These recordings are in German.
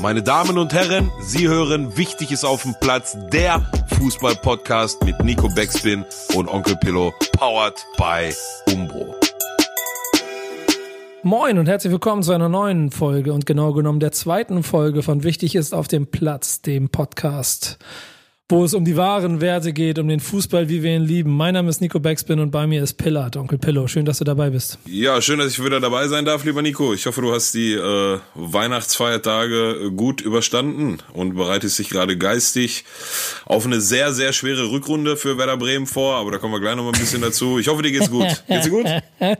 Meine Damen und Herren, Sie hören Wichtig ist auf dem Platz, der Fußball-Podcast mit Nico Beckspin und Onkel Pillow, powered by Umbro. Moin und herzlich willkommen zu einer neuen Folge und genau genommen der zweiten Folge von Wichtig ist auf dem Platz, dem Podcast wo es um die wahren Werte geht, um den Fußball, wie wir ihn lieben. Mein Name ist Nico Backspin und bei mir ist Pillard, Onkel Pillow. Schön, dass du dabei bist. Ja, schön, dass ich wieder dabei sein darf, lieber Nico. Ich hoffe, du hast die äh, Weihnachtsfeiertage gut überstanden und bereitest dich gerade geistig auf eine sehr, sehr schwere Rückrunde für Werder Bremen vor. Aber da kommen wir gleich noch mal ein bisschen dazu. Ich hoffe, dir geht's gut. Geht's dir gut?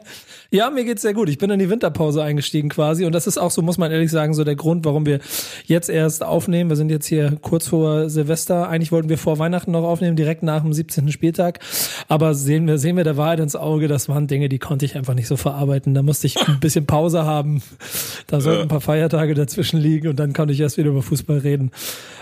Ja, mir geht's sehr gut. Ich bin in die Winterpause eingestiegen quasi und das ist auch so, muss man ehrlich sagen, so der Grund, warum wir jetzt erst aufnehmen. Wir sind jetzt hier kurz vor Silvester. Eigentlich wollten wir vor Weihnachten noch aufnehmen, direkt nach dem 17. Spieltag. Aber sehen wir, sehen wir der Wahrheit ins Auge, das waren Dinge, die konnte ich einfach nicht so verarbeiten. Da musste ich ein bisschen Pause haben. Da sollten ein paar Feiertage dazwischen liegen und dann konnte ich erst wieder über Fußball reden.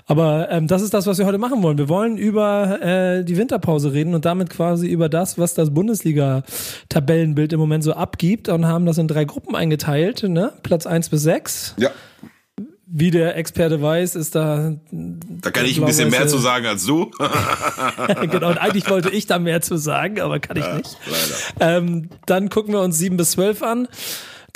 Aber ähm, das ist das, was wir heute machen wollen. Wir wollen über äh, die Winterpause reden und damit quasi über das, was das Bundesliga-Tabellenbild im Moment so abgibt und haben das in drei Gruppen eingeteilt, ne? Platz eins bis sechs. Ja. Wie der Experte weiß, ist da. Da kann ich ein bisschen mehr zu sagen als du. genau, und eigentlich wollte ich da mehr zu sagen, aber kann ich Ja, nicht. leider. Ähm, dann gucken wir uns sieben bis zwölf an.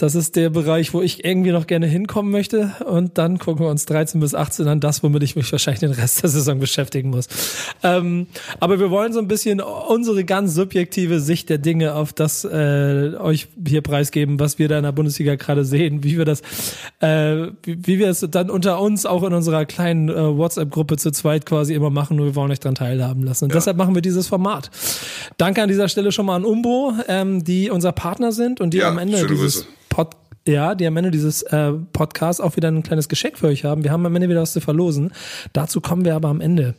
Das ist der Bereich, wo ich irgendwie noch gerne hinkommen möchte. Und dann gucken wir uns 13 bis 18 an, das, womit ich mich wahrscheinlich den Rest der Saison beschäftigen muss. Ähm, aber wir wollen so ein bisschen unsere ganz subjektive Sicht der Dinge auf das äh, euch hier preisgeben, was wir da in der Bundesliga gerade sehen, wie wir das, äh, wie, wie wir es dann unter uns auch in unserer kleinen äh, WhatsApp-Gruppe zu zweit quasi immer machen, nur wir wollen euch daran teilhaben lassen. Und deshalb machen wir dieses Format. Danke an dieser Stelle schon mal an Umbo, ähm, die unser Partner sind und die Ja, am Ende dieses Grüße. Pod ja, die am Ende dieses äh, Podcasts auch wieder ein kleines Geschenk für euch haben. Wir haben am Ende wieder was zu verlosen. Dazu kommen wir aber am Ende.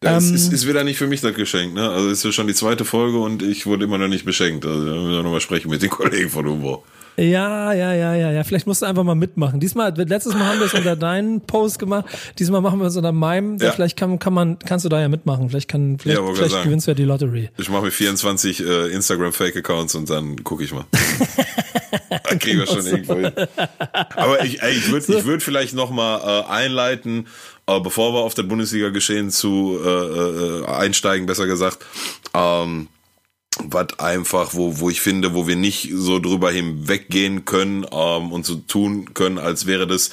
Das Ähm, ist, ist wieder nicht für mich das Geschenk, ne? Also ist ja schon die zweite Folge und ich wurde immer noch nicht beschenkt. Also da müssen wir nochmal sprechen mit den Kollegen von Humbo. Ja, ja, ja, ja, ja. Vielleicht musst du einfach mal mitmachen. Diesmal, letztes Mal haben wir es unter deinen Post gemacht. Diesmal machen wir es unter meinem. Ja. Vielleicht kann, kann man, kannst du da ja mitmachen. Vielleicht kann, vielleicht, Ja, vielleicht gewinnst du ja die Lottery. Ich mache mir 24 äh, Instagram-Fake-Accounts und dann gucke ich mal. kriegen wir schon irgendwo hin. Aber ich, ey, ich würde ich würd vielleicht noch mal äh, einleiten, äh, bevor wir auf das Bundesliga-Geschehen zu äh, äh, einsteigen, besser gesagt. Ähm, was einfach, wo, wo ich finde, wo wir nicht so drüber hinweggehen können ähm, und so tun können, als wäre das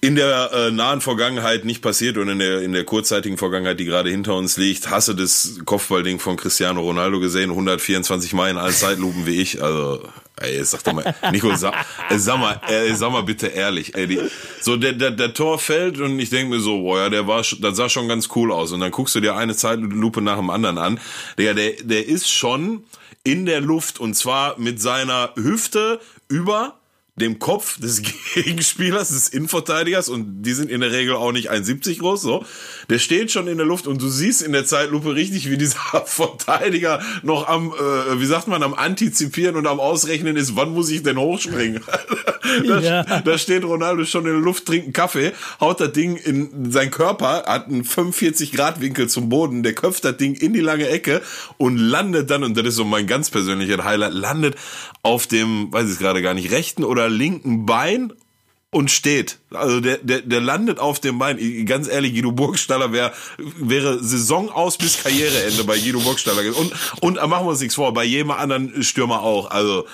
in der äh, nahen Vergangenheit nicht passiert und in der, in der kurzzeitigen Vergangenheit, die gerade hinter uns liegt. Hast du das Kopfballding von Cristiano Ronaldo gesehen? 124 Mal in allen Zeitlupen wie ich. Also, ey, sag doch mal, Nico, sag, äh, sag mal, äh, sag mal bitte ehrlich. Ey, die, so der, der, der Tor fällt und ich denke mir so, boah, ja, der war, das sah schon ganz cool aus. Und dann guckst du dir eine Zeitlupe nach dem anderen an. Der, der, der ist schon in der Luft und zwar mit seiner Hüfte über dem Kopf des Gegenspielers, des Innenverteidigers und die sind in der Regel auch nicht 1,70 groß, so. Der steht schon in der Luft und du siehst in der Zeitlupe richtig, wie dieser Verteidiger noch am, äh, wie sagt man, am Antizipieren und am Ausrechnen ist, wann muss ich denn hochspringen? da, Ja. da steht Ronaldo schon in der Luft, trinkt einen Kaffee, haut das Ding in sein Körper, hat einen 45 Grad Winkel zum Boden, der köpft das Ding in die lange Ecke und landet dann, und das ist so mein ganz persönlicher Highlight, landet auf dem, weiß ich gerade gar nicht, rechten oder linken Bein und steht. Also der, der, der landet auf dem Bein. Ganz ehrlich, Guido Burgstaller wär, wäre Saison aus bis Karriereende bei Guido Burgstaller. Und, und machen wir uns nichts vor, bei jedem anderen Stürmer auch. Also,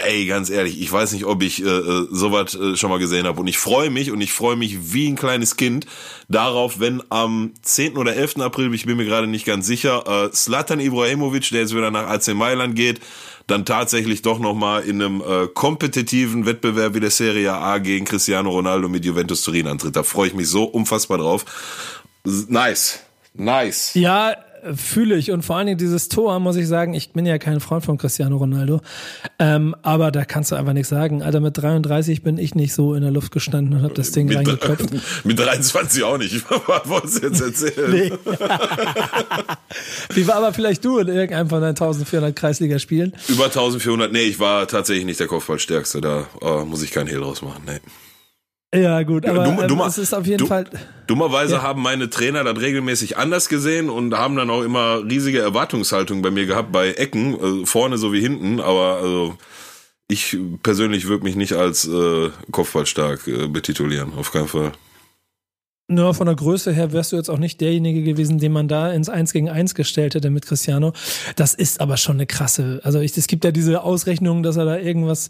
ey, ganz ehrlich, ich weiß nicht, ob ich äh, äh, sowas äh, schon mal gesehen habe. Und ich freue mich und ich freue mich wie ein kleines Kind darauf, wenn am 10. oder 11. April, ich bin mir gerade nicht ganz sicher, äh, Slatan Ibrahimovic, der jetzt wieder nach AC Mailand geht, dann tatsächlich doch nochmal in einem äh, kompetitiven Wettbewerb wie der Serie A gegen Cristiano Ronaldo mit Juventus Turin antritt. Da freue ich mich so unfassbar drauf. Nice. Nice. Ja, fühle ich. Und vor allen Dingen dieses Tor, muss ich sagen, ich bin ja kein Freund von Cristiano Ronaldo. Ähm, aber da kannst du einfach nichts sagen. Alter, mit 33 bin ich nicht so in der Luft gestanden und habe das Ding Mit, reingeköpft. mit 23 auch nicht. Was wolltest du jetzt erzählen? Wie war aber vielleicht du in irgendeinem von deinen 1400 Kreisligaspielen? Über 1400. Nee, ich war tatsächlich nicht der Kopfballstärkste. Da äh, muss ich keinen Hehl draus machen. Nee. Ja, gut, aber Dumm- ähm, dummer- es ist auf jeden du- Fall. Dummerweise Ja. haben meine Trainer das regelmäßig anders gesehen und haben dann auch immer riesige Erwartungshaltung bei mir gehabt, bei Ecken, äh, vorne sowie hinten. Aber also, ich persönlich würde mich nicht als äh, kopfballstark äh, betitulieren, auf keinen Fall. Nur von der Größe her wärst du jetzt auch nicht derjenige gewesen, den man da ins 1 gegen 1 gestellt hätte mit Cristiano. Das ist aber schon eine krasse. Also ich, es gibt ja diese Ausrechnung, dass er da irgendwas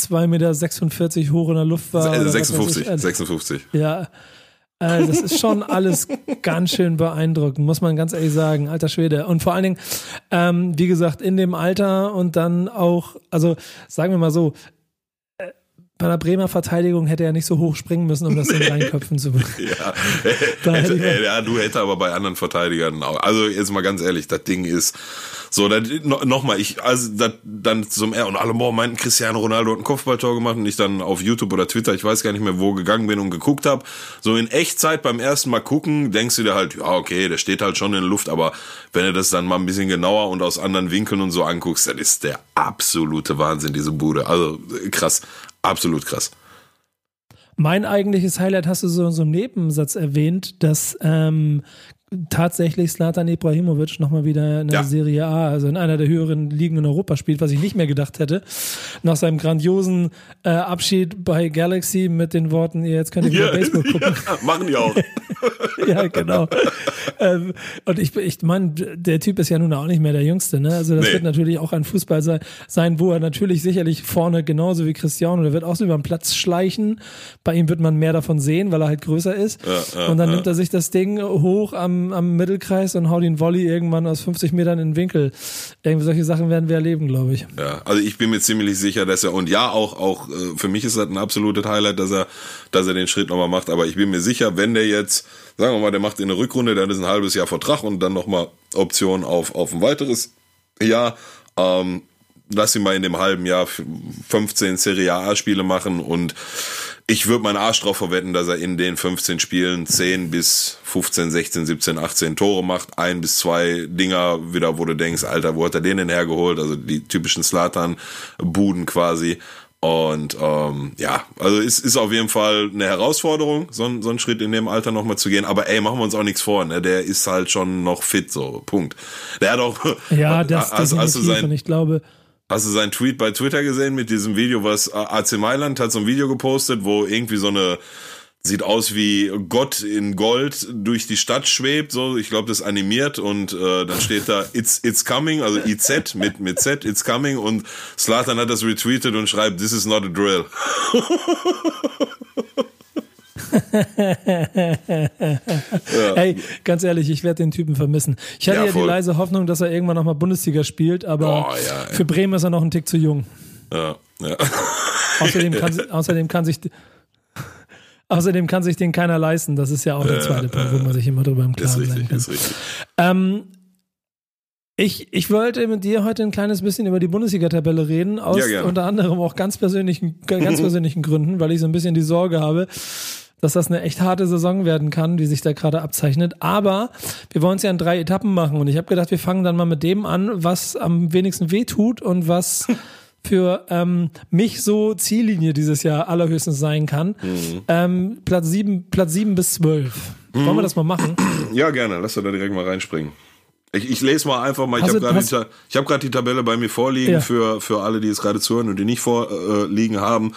2,46 Meter hoch in der Luft war. 56, ich, also, 56. Ja. Äh, das ist schon alles ganz schön beeindruckend, muss man ganz ehrlich sagen, alter Schwede. Und vor allen Dingen, ähm, wie gesagt, in dem Alter und dann auch, also sagen wir mal so, bei der Bremer Verteidigung hätte er nicht so hoch springen müssen, um das in reinköpfen zu bekommen. ja. hätte, ja, du hättest aber bei anderen Verteidigern auch. Also jetzt mal ganz ehrlich, das Ding ist so, das, no, nochmal, ich, also das, dann zum R und alle boah, meinten, Cristiano Ronaldo hat ein Kopfballtor gemacht und ich dann auf YouTube oder Twitter, ich weiß gar nicht mehr, wo gegangen bin und geguckt habe. So in Echtzeit beim ersten Mal gucken, denkst du dir halt, ja, okay, der steht halt schon in der Luft, aber wenn du das dann mal ein bisschen genauer und aus anderen Winkeln und so anguckst, das ist der absolute Wahnsinn, diese Bude. Also krass. Absolut krass. Mein eigentliches Highlight hast du so in so einem Nebensatz erwähnt, dass ähm, tatsächlich Slatan Ibrahimovic nochmal wieder in der ja. Serie A, also in einer der höheren Ligen in Europa spielt, was ich nicht mehr gedacht hätte. Nach seinem grandiosen äh, Abschied bei Galaxy mit den Worten, jetzt könnt ihr wieder ja, Baseball gucken. Ja, machen die auch. ja, genau. ähm, und ich, ich meine, der Typ ist ja nun auch nicht mehr der Jüngste, ne? Also das nee. wird natürlich auch ein Fußball sein, wo er natürlich sicherlich vorne genauso wie Cristiano, der wird auch so über den Platz schleichen. Bei ihm wird man mehr davon sehen, weil er halt größer ist. Ja, und dann nimmt er sich das Ding hoch am am, Mittelkreis und hau den Volley irgendwann aus 50 Metern in den Winkel. Irgendwie solche Sachen werden wir erleben, glaube ich. Ja, also ich bin mir ziemlich sicher, dass er, und ja, auch, auch äh, für mich ist das ein absolutes Highlight, dass er, dass er den Schritt nochmal macht, aber ich bin mir sicher, wenn der jetzt, sagen wir mal, der macht in der Rückrunde, dann ist ein halbes Jahr Vertrag und dann nochmal Option auf, auf ein weiteres Jahr, ähm, lass ihn mal in dem halben Jahr 15 Serie A Spiele machen und ich würde meinen Arsch drauf verwetten, dass er in den 15 Spielen 10 bis 15, 16, 17, 18 Tore macht. Ein bis zwei Dinger wieder, wo du denkst, Alter, wo hat er den denn hergeholt? Also die typischen Slatan-Buden quasi. Und ähm, ja, also es ist auf jeden Fall eine Herausforderung, so, so einen Schritt in dem Alter nochmal zu gehen. Aber ey, machen wir uns auch nichts vor, ne? Der ist halt schon noch fit, so, Punkt. Der hat auch. Ja, das, hast du sein, und ich glaube, Hast du seinen Tweet bei Twitter gesehen mit diesem Video, was AC Mailand hat so ein Video gepostet, wo irgendwie so eine sieht aus wie Gott in Gold durch die Stadt schwebt, so ich glaube das animiert und äh, dann steht da it's it's coming, also IZ mit mit Z it's coming und Slatan hat das retweetet und schreibt this is not a drill. ja. Hey, ganz ehrlich, ich werde den Typen vermissen. Ich hatte ja, ja die leise Hoffnung, dass er irgendwann nochmal Bundesliga spielt, aber oh, ja, für Bremen ist er noch ein Tick zu jung. Ja, ja. Außerdem kann, außerdem kann sich Außerdem kann sich den keiner leisten. Das ist ja auch der zweite äh, Punkt, wo man sich immer drüber im Klaren ist richtig, sein kann. Ist richtig. Ähm, ich, ich wollte mit dir heute ein kleines bisschen über die Bundesliga-Tabelle reden, aus ja, unter anderem auch ganz persönlichen, ganz persönlichen Gründen, weil ich so ein bisschen die Sorge habe, dass das eine echt harte Saison werden kann, die sich da gerade abzeichnet. Aber wir wollen es ja in drei Etappen machen und ich habe gedacht, wir fangen dann mal mit dem an, was am wenigsten weh tut und was für ähm, mich so Ziellinie dieses Jahr allerhöchstens sein kann. Mhm. Ähm, Platz sieben, Platz sieben bis zwölf. Mhm. Wollen wir das mal machen? Ja, gerne. Lass da direkt mal reinspringen. Ich, ich lese mal einfach mal, ich habe gerade die, hab die Tabelle bei mir vorliegen ja. für, für alle, die es gerade zuhören und die nicht vorliegen äh, haben.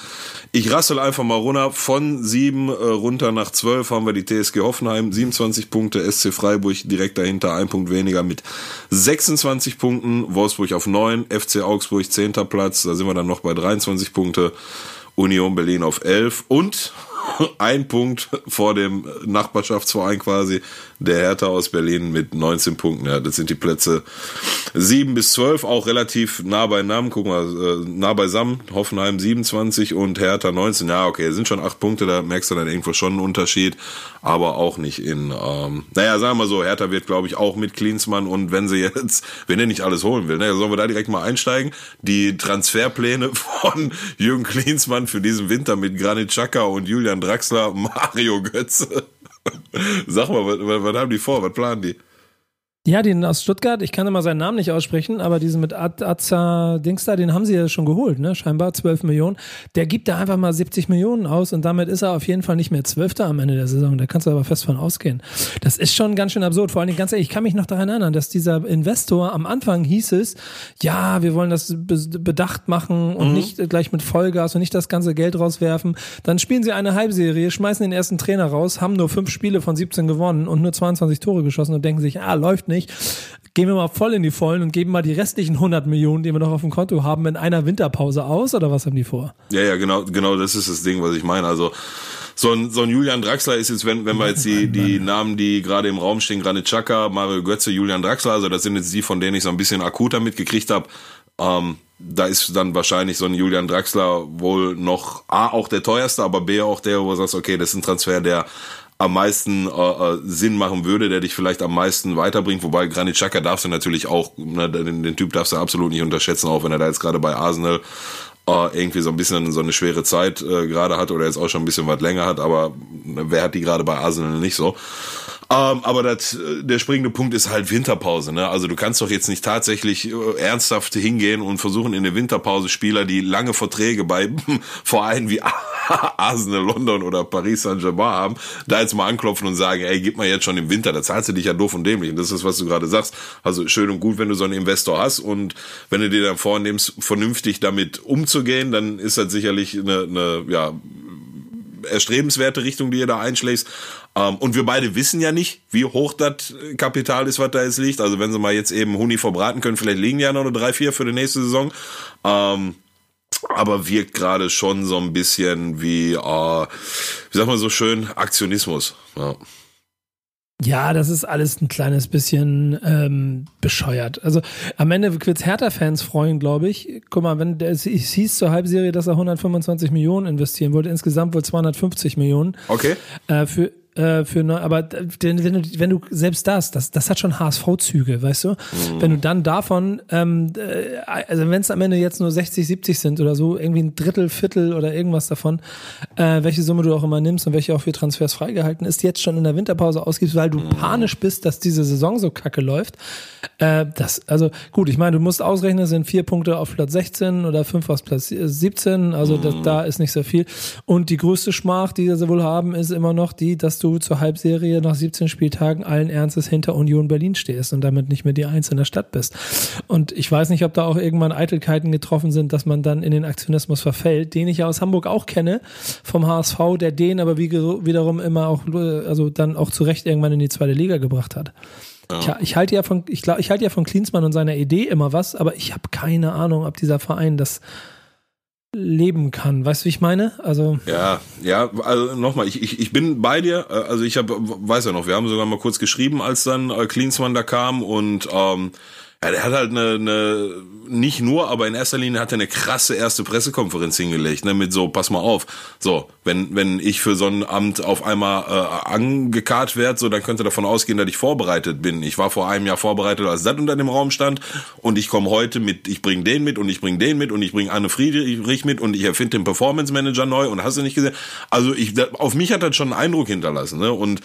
Ich rassel einfach mal runter. Von sieben äh, runter nach zwölf haben wir die TSG Hoffenheim, 27 Punkte, SC Freiburg direkt dahinter, ein Punkt weniger mit 26 Punkten, Wolfsburg auf neun, FC Augsburg zehnter Platz, da sind wir dann noch bei 23 Punkte, Union Berlin auf elf und ein Punkt vor dem Nachbarschaftsverein quasi, der Hertha aus Berlin mit 19 Punkten. Ja, das sind die Plätze 7 bis 12, auch relativ nah beieinander. Guck mal, äh, nah beisammen. Hoffenheim 27 und Hertha 19. Ja, okay, sind schon acht Punkte, da merkst du dann irgendwo schon einen Unterschied, aber auch nicht in, ähm, naja, sagen wir so, Hertha wird, glaube ich, auch mit Klinsmann und wenn sie jetzt, wenn er nicht alles holen will, ne, sollen wir da direkt mal einsteigen. Die Transferpläne von Jürgen Klinsmann für diesen Winter mit Granit Xhaka und Julian Draxler, Mario Götze. Sag mal, was, was, haben die vor? Was planen die? Ja, den aus Stuttgart, ich kann immer seinen Namen nicht aussprechen, aber diesen mit Azza Dings da, den haben sie ja schon geholt, ne? Scheinbar 12 Millionen. Der gibt da einfach mal 70 Millionen aus und damit ist er auf jeden Fall nicht mehr Zwölfter am Ende der Saison. Da kannst du aber fest von ausgehen. Das ist schon ganz schön absurd. Vor allen Dingen, ganz ehrlich, ich kann mich noch daran erinnern, dass dieser Investor am Anfang hieß es, ja, wir wollen das bedacht machen und mhm. nicht gleich mit Vollgas und nicht das ganze Geld rauswerfen. Dann spielen sie eine Halbserie, schmeißen den ersten Trainer raus, haben nur fünf Spiele von 17 gewonnen und nur 22 Tore geschossen und denken sich, ah, läuft nicht. Gehen wir mal voll in die Vollen und geben mal die restlichen 100 Millionen, die wir noch auf dem Konto haben, in einer Winterpause aus oder was haben die vor? Ja, ja, genau, genau, das ist das Ding, was ich meine. Also so ein, so ein Julian Draxler ist jetzt, wenn, wenn wir jetzt die, die Namen, die gerade im Raum stehen, Granit Xhaka, Mario Götze, Julian Draxler, also das sind jetzt die, von denen ich so ein bisschen akuter mitgekriegt habe. Ähm, da ist dann wahrscheinlich so ein Julian Draxler wohl noch A, auch der teuerste, aber B, auch der, wo du sagst, okay, das ist ein Transfer, der am meisten äh, äh, Sinn machen würde, der dich vielleicht am meisten weiterbringt. Wobei Granit Xhaka darfst du natürlich auch, ne, den, den Typ darfst du absolut nicht unterschätzen, auch wenn er da jetzt gerade bei Arsenal äh, irgendwie so ein bisschen so eine schwere Zeit äh, gerade hat oder jetzt auch schon ein bisschen was länger hat, aber ne, wer hat die gerade bei Arsenal nicht so? Ähm, aber das, äh, der springende Punkt ist halt Winterpause. Ne? Also du kannst doch jetzt nicht tatsächlich äh, ernsthaft hingehen und versuchen in der Winterpause Spieler, die lange Verträge bei Vereinen wie Arsenal, London oder Paris Saint-Germain haben, da jetzt mal anklopfen und sagen, ey, gib mal jetzt schon im Winter, da zahlst du dich ja doof und dämlich. Und das ist, was du gerade sagst. Also schön und gut, wenn du so einen Investor hast und wenn du dir dann vornimmst, vernünftig damit umzugehen, dann ist das sicherlich eine, eine ja, erstrebenswerte Richtung, die ihr da einschlägst. Ähm, und wir beide wissen ja nicht, wie hoch das Kapital ist, was da jetzt liegt. Also wenn sie mal jetzt eben Huni verbraten können, vielleicht liegen ja noch eine drei, vier für die nächste Saison. Ähm, aber wirkt gerade schon so ein bisschen wie, äh, wie sagt man so schön, Aktionismus. Ja. Ja, das ist alles ein kleines bisschen ähm, bescheuert. Also am Ende wird es Hertha-Fans freuen, glaube ich. Guck mal, wenn der, es hieß zur Halbserie, dass er 125 Millionen investieren wollte, insgesamt wohl 250 Millionen. Okay. Äh, für äh, für neu, aber wenn du, wenn du selbst das, das, das hat schon HSV-Züge, weißt du? Mhm. Wenn du dann davon, ähm, äh, also wenn es am Ende jetzt nur 60, 70 sind oder so, irgendwie ein Drittel, Viertel oder irgendwas davon, äh, welche Summe du auch immer nimmst und welche auch für Transfers freigehalten ist, jetzt schon in der Winterpause ausgibst, weil du mhm. panisch bist, dass diese Saison so kacke läuft. Äh, das, also gut, ich meine, du musst ausrechnen, es sind vier Punkte auf Platz 16 oder fünf auf Platz 17, also mhm. das, da ist nicht so viel. Und die größte Schmach, die sie wohl haben, ist immer noch die, dass du zur Halbserie nach 17 Spieltagen allen Ernstes hinter Union Berlin stehst und damit nicht mehr die Eins in der Stadt bist. Und ich weiß nicht, ob da auch irgendwann Eitelkeiten getroffen sind, dass man dann in den Aktionismus verfällt, den ich ja aus Hamburg auch kenne, vom HSV, der den aber wie, wiederum immer auch, also dann auch zu Recht irgendwann in die zweite Liga gebracht hat. Ja. Ich, ich, halte ja von, ich glaube, ich halte ja von Klinsmann und seiner Idee immer was, aber ich habe keine Ahnung, ob dieser Verein das leben kann. Weißt du, wie ich meine? Also ja, ja. Also nochmal, ich, ich, ich bin bei dir. Äh, also ich habe, weiß ja noch, wir haben sogar mal kurz geschrieben, als dann äh, Klinsmann da kam und ähm, ja, der hat halt eine, eine, nicht nur, aber in erster Linie hat er eine krasse erste Pressekonferenz hingelegt, ne, mit so, pass mal auf, so, wenn, wenn ich für so ein Amt auf einmal äh, angekarrt werde, so, dann könnte davon ausgehen, dass ich vorbereitet bin. Ich war vor einem Jahr vorbereitet, als das unter dem Raum stand und ich komme heute mit, ich bring den mit und ich bring den mit und ich bring Anne Friedrich mit und ich erfinde den Performance Manager neu und hast du nicht gesehen? Also ich, auf mich hat das schon einen Eindruck hinterlassen, ne, und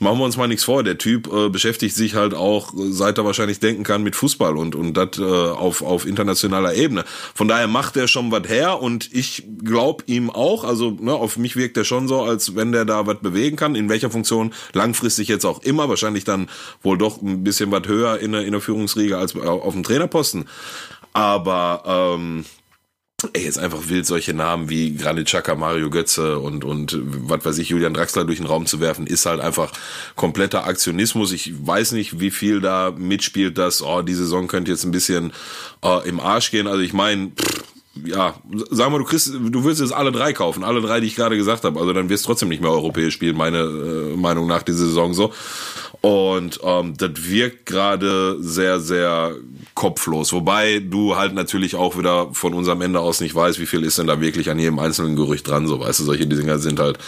machen wir uns mal nichts vor, der Typ äh, beschäftigt sich halt auch, seit er wahrscheinlich denken kann, mit Fußball Fußball und, und das äh, auf, auf internationaler Ebene. Von daher macht er schon was her und ich glaube ihm auch, also ne, auf mich wirkt er schon so, als wenn der da was bewegen kann, in welcher Funktion langfristig jetzt auch immer, wahrscheinlich dann wohl doch ein bisschen was höher in der, in der Führungsriege als auf dem Trainerposten. Aber ähm, ey, jetzt einfach wild solche Namen wie Granit Xhaka, Mario Götze und, und was weiß ich, Julian Draxler durch den Raum zu werfen, ist halt einfach kompletter Aktionismus. Ich weiß nicht, wie viel da mitspielt, dass, oh, die Saison könnte jetzt ein bisschen äh, im Arsch gehen. Also ich meine, ja, sagen wir, du kriegst, du willst jetzt alle drei kaufen, alle drei, die ich gerade gesagt habe. Also dann wirst du trotzdem nicht mehr europäisch spielen, meine äh, Meinung nach diese Saison so. Und ähm, das wirkt gerade sehr, sehr kopflos. Wobei du halt natürlich auch wieder von unserem Ende aus nicht weißt, wie viel ist denn da wirklich an jedem einzelnen Gerücht dran. So, weißt du, solche Dinger sind halt,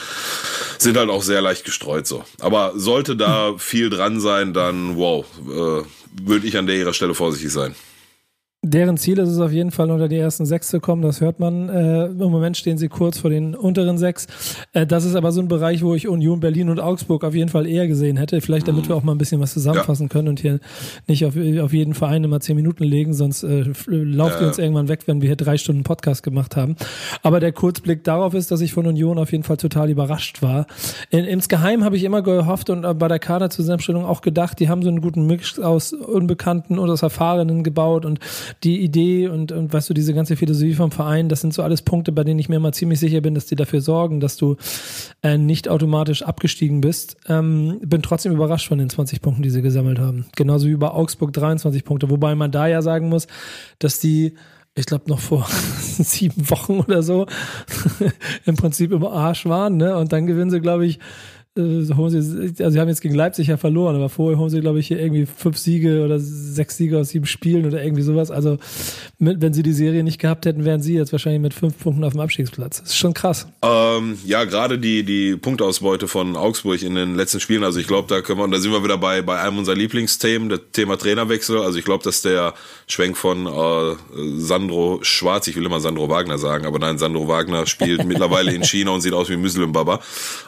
sind halt auch sehr leicht gestreut so. Aber sollte da viel dran sein, dann wow, äh, würde ich an der ihrer Stelle vorsichtig sein. Deren Ziel ist es auf jeden Fall, unter die ersten sechs zu kommen. Das hört man. Äh, Im Moment stehen sie kurz vor den unteren sechs. Äh, das ist aber so ein Bereich, wo ich Union Berlin und Augsburg auf jeden Fall eher gesehen hätte. Vielleicht damit mhm. wir auch mal ein bisschen was zusammenfassen ja. können und hier nicht auf, auf jeden Verein immer zehn Minuten legen, sonst äh, lauft ihr uns irgendwann weg, wenn wir hier drei Stunden Podcast gemacht haben. Aber der Kurzblick darauf ist, dass ich von Union auf jeden Fall total überrascht war. In, insgeheim habe ich immer gehofft und bei der Kaderzusammenstellung auch gedacht, die haben so einen guten Mix aus Unbekannten und aus Erfahrenen gebaut und die Idee und, und weißt du, diese ganze Philosophie vom Verein, das sind so alles Punkte, bei denen ich mir immer ziemlich sicher bin, dass die dafür sorgen, dass du äh, nicht automatisch abgestiegen bist. Ähm, bin trotzdem überrascht von den 20 Punkten, die sie gesammelt haben. Genauso wie bei Augsburg 23 Punkte, wobei man da ja sagen muss, dass die ich glaube noch vor sieben Wochen oder so im Prinzip im Arsch waren, ne? Und dann gewinnen sie, glaube ich, holen sie, also sie haben jetzt gegen Leipzig ja verloren, aber vorher holen sie, glaube ich, hier irgendwie fünf Siege oder sechs Siege aus sieben Spielen oder irgendwie sowas. Also mit, wenn sie die Serie nicht gehabt hätten, wären sie jetzt wahrscheinlich mit fünf Punkten auf dem Abstiegsplatz. Das ist schon krass. Ähm, ja, gerade die, die Punktausbeute von Augsburg in den letzten Spielen, also ich glaube, da können wir, und da sind wir wieder bei, bei einem unserer Lieblingsthemen, das Thema Trainerwechsel. Also ich glaube, dass der Schwenk von äh, Sandro Schwarz, ich will immer Sandro Wagner sagen, aber nein, Sandro Wagner spielt mittlerweile in China und sieht aus wie Muslim Baba.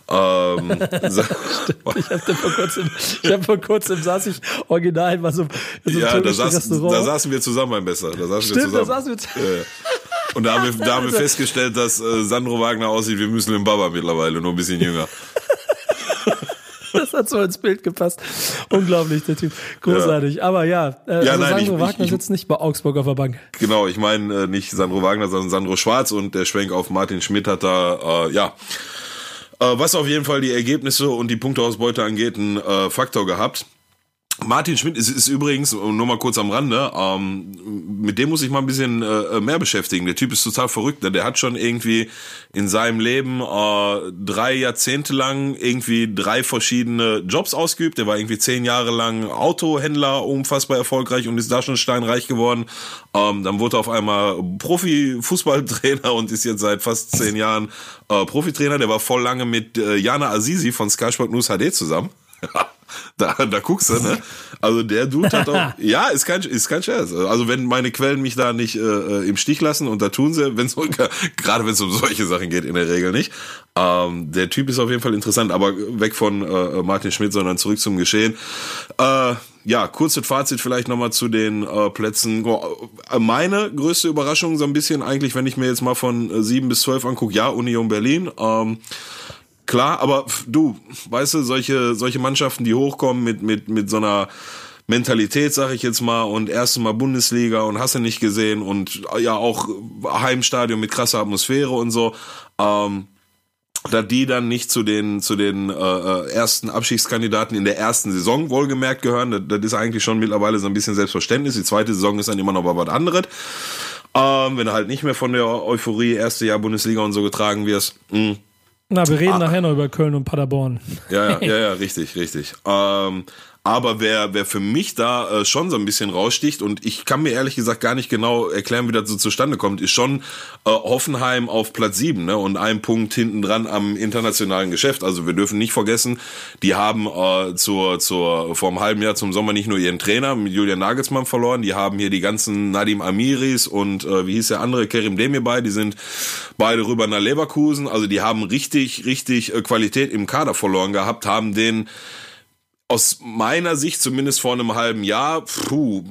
Ähm, ich habe vor kurzem, ich hab vor kurzem saß ich original mal so, in so ja, da, saß, da saßen wir zusammen beim Besser. Da saßen Stimmt, wir zusammen. Da saßen wir zusammen. Und da haben wir, da haben wir also, festgestellt, dass äh, Sandro Wagner aussieht wie Muslim Baba mittlerweile, nur ein bisschen jünger. Das hat so ins Bild gepasst. Unglaublich, der Typ. Großartig. Ja. Aber ja, äh, ja also nein, Sandro ich, Wagner ich, sitzt nicht bei Augsburg auf der Bank. Genau, ich meine äh, nicht Sandro Wagner, sondern Sandro Schwarz und der Schwenk auf Martin Schmidt hat da, äh, ja, was auf jeden Fall die Ergebnisse und die Punkteausbeute angeht, einen äh, Faktor gehabt. Martin Schmidt ist, ist übrigens, nur mal kurz am Rande, ähm, mit dem muss ich mal ein bisschen äh, mehr beschäftigen. Der Typ ist total verrückt. Ne? Der hat schon irgendwie in seinem Leben äh, drei Jahrzehnte lang irgendwie drei verschiedene Jobs ausgeübt. Der war irgendwie zehn Jahre lang Autohändler, unfassbar erfolgreich und ist da schon steinreich geworden. Ähm, dann wurde er auf einmal Profi-Fußballtrainer und ist jetzt seit fast zehn Jahren äh, Profitrainer. Der war voll lange mit äh, Jana Azizi von Sky Sport News HD zusammen. da, da guckst du, ne? Also der Dude hat auch, ja, ist kein, ist kein Scherz. Also wenn meine Quellen mich da nicht äh, äh im Stich lassen und da tun sie, wenn es gerade wenn es um solche Sachen geht, in der Regel nicht. Ähm, der Typ ist auf jeden Fall interessant, aber weg von äh, Martin Schmidt, sondern zurück zum Geschehen. Äh, ja, kurzes Fazit vielleicht nochmal zu den äh, Plätzen. Äh, meine größte Überraschung so ein bisschen eigentlich, wenn ich mir jetzt mal von äh, sieben bis zwölf angucke, ja, Union Berlin. Ähm, Klar, aber du, weißt du, solche, solche Mannschaften, die hochkommen mit, mit, mit so einer Mentalität, sag ich jetzt mal, und erste Mal Bundesliga und hast du nicht gesehen und ja auch Heimstadion mit krasser Atmosphäre und so, ähm, da die dann nicht zu den zu den äh, äh, ersten Abschiedskandidaten in der ersten Saison wohlgemerkt gehören, das, das ist eigentlich schon mittlerweile so ein bisschen Selbstverständnis. Die zweite Saison ist dann immer noch was anderes. Ähm, wenn du halt nicht mehr von der Euphorie erste Jahr Bundesliga und so getragen wirst. Mh hm, na, wir reden ah. nachher noch über Köln und Paderborn. Ja, ja, ja, ja richtig, richtig. Ähm, aber wer, wer für mich da äh, schon so ein bisschen raussticht und ich kann mir ehrlich gesagt gar nicht genau erklären, wie das so zustande kommt, ist schon äh, Hoffenheim auf Platz sieben ne? und ein Punkt hinten dran am internationalen Geschäft. Also wir dürfen nicht vergessen, die haben äh, zur, zur, vor einem halben Jahr zum Sommer nicht nur ihren Trainer mit Julian Nagelsmann verloren, die haben hier die ganzen Nadim Amiris und äh, wie hieß der andere, Kerim Demirbay, die sind beide rüber nach Leverkusen. Also die haben richtig, richtig äh, Qualität im Kader verloren gehabt, haben den aus meiner Sicht, zumindest vor einem halben Jahr, puh,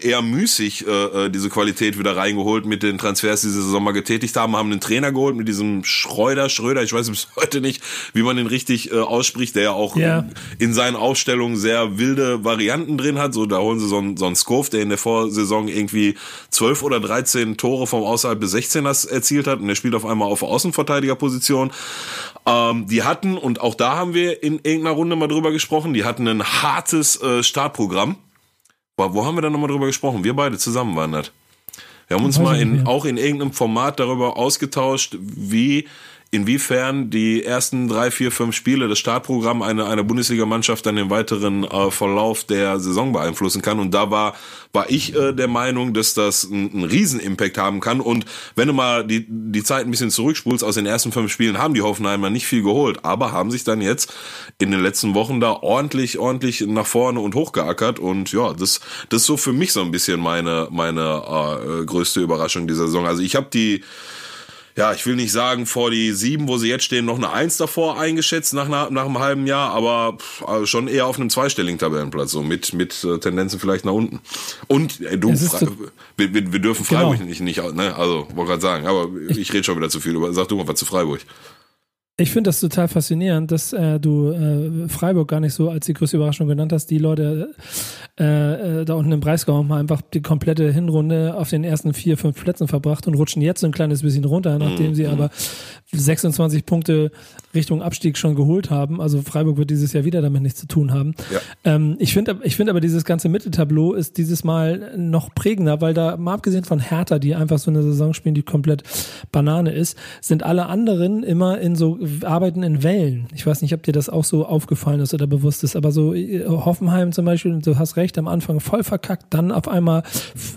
eher müßig äh, äh, diese Qualität wieder reingeholt mit den Transfers, die sie mal getätigt haben, haben einen Trainer geholt mit diesem Schreuder, Schröder, ich weiß bis heute nicht, wie man den richtig äh, ausspricht, der ja auch ja. in seinen Aufstellungen sehr wilde Varianten drin hat. So, da holen sie so einen, so einen Skov, der in der Vorsaison irgendwie zwölf oder dreizehn Tore vom außerhalb des 16ers erzielt hat und der spielt auf einmal auf Außenverteidigerposition. Ähm, die hatten, und auch da haben wir in irgendeiner Runde mal drüber gesprochen, die hatten ein hartes äh, Startprogramm. Wo, wo haben wir da nochmal drüber gesprochen? Wir beide zusammen waren das. Wir haben uns mal in, auch in irgendeinem Format darüber ausgetauscht, wie inwiefern die ersten drei, vier, fünf Spiele das Startprogramm einer, einer Bundesligamannschaft dann den weiteren äh, Verlauf der Saison beeinflussen kann. Und da war, war ich äh, der Meinung, dass das einen, einen Riesen-Impact haben kann. Und wenn du mal die, die Zeit ein bisschen zurückspulst, aus den ersten fünf Spielen haben die Hoffenheimer nicht viel geholt, aber haben sich dann jetzt in den letzten Wochen da ordentlich, ordentlich nach vorne und hochgeackert. Und ja, das, das ist so für mich so ein bisschen meine, meine äh, größte Überraschung dieser Saison. Also ich habe die ja, ich will nicht sagen vor die sieben, wo sie jetzt stehen, noch eine Eins davor eingeschätzt nach, nach, nach einem halben Jahr, aber also schon eher auf einem zweistelligen Tabellenplatz, so mit, mit äh, Tendenzen vielleicht nach unten. Und äh, du, Fre wir, wir, wir dürfen genau. Freiburg genau. nicht, nicht, ne? Also, wollte gerade sagen, aber ich rede schon wieder zu viel. Sag du mal was zu Freiburg. Ich finde das total faszinierend, dass äh, du äh, Freiburg gar nicht so als die größte Überraschung genannt hast. Die Leute äh, äh, da unten im Breisgau haben einfach die komplette Hinrunde auf den ersten vier, fünf Plätzen verbracht und rutschen jetzt ein kleines bisschen runter, nachdem sie mhm. aber 26 Punkte Richtung Abstieg schon geholt haben. Also Freiburg wird dieses Jahr wieder damit nichts zu tun haben. Ja. Ähm, ich finde ich finde aber dieses ganze Mitteltableau ist dieses Mal noch prägender, weil da mal abgesehen von Hertha, die einfach so eine Saison spielen, die komplett Banane ist, sind alle anderen immer in so arbeiten in Wellen. Ich weiß nicht, ob dir das auch so aufgefallen ist oder bewusst ist, aber so äh, Hoffenheim zum Beispiel, du hast recht, am Anfang voll verkackt, dann auf einmal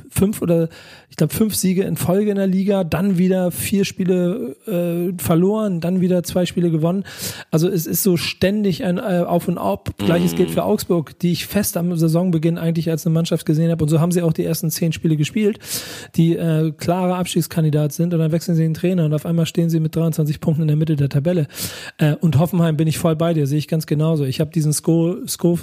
fünf oder ich glaube fünf Siege in Folge in der Liga, dann wieder vier Spiele äh, verloren, dann wieder zwei Spiele gewonnen. Also es ist so ständig ein äh, Auf und Ab. Gleiches gilt für Augsburg, die ich fest am Saisonbeginn eigentlich als eine Mannschaft gesehen habe. Und so haben sie auch die ersten zehn Spiele gespielt, die äh, klare Abstiegskandidat sind. Und dann wechseln sie den Trainer und auf einmal stehen sie mit 23 Punkten in der Mitte der Tabelle. Äh, und Hoffenheim bin ich voll bei dir, sehe ich ganz genauso. Ich habe diesen Sko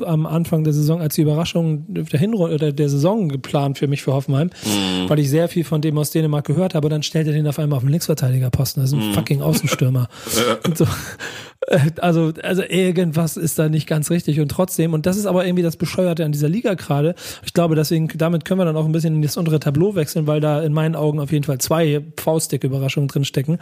am Anfang der Saison als die Überraschung der Hinrunde oder der Saison geplant für mich für Hoffenheim, mhm. weil ich sehr viel von dem aus Dänemark gehört habe. Dann stellt er den auf einmal auf den Linksverteidigerposten. Das ist ein mhm. fucking Außenstürmer. so. Äh, also, also irgendwas ist da nicht ganz richtig und trotzdem, und das ist aber irgendwie das Bescheuerte an dieser Liga gerade. Ich glaube, deswegen, damit können wir dann auch ein bisschen in das untere Tableau wechseln, weil da in meinen Augen auf jeden Fall zwei faustdicke Überraschungen drinstecken.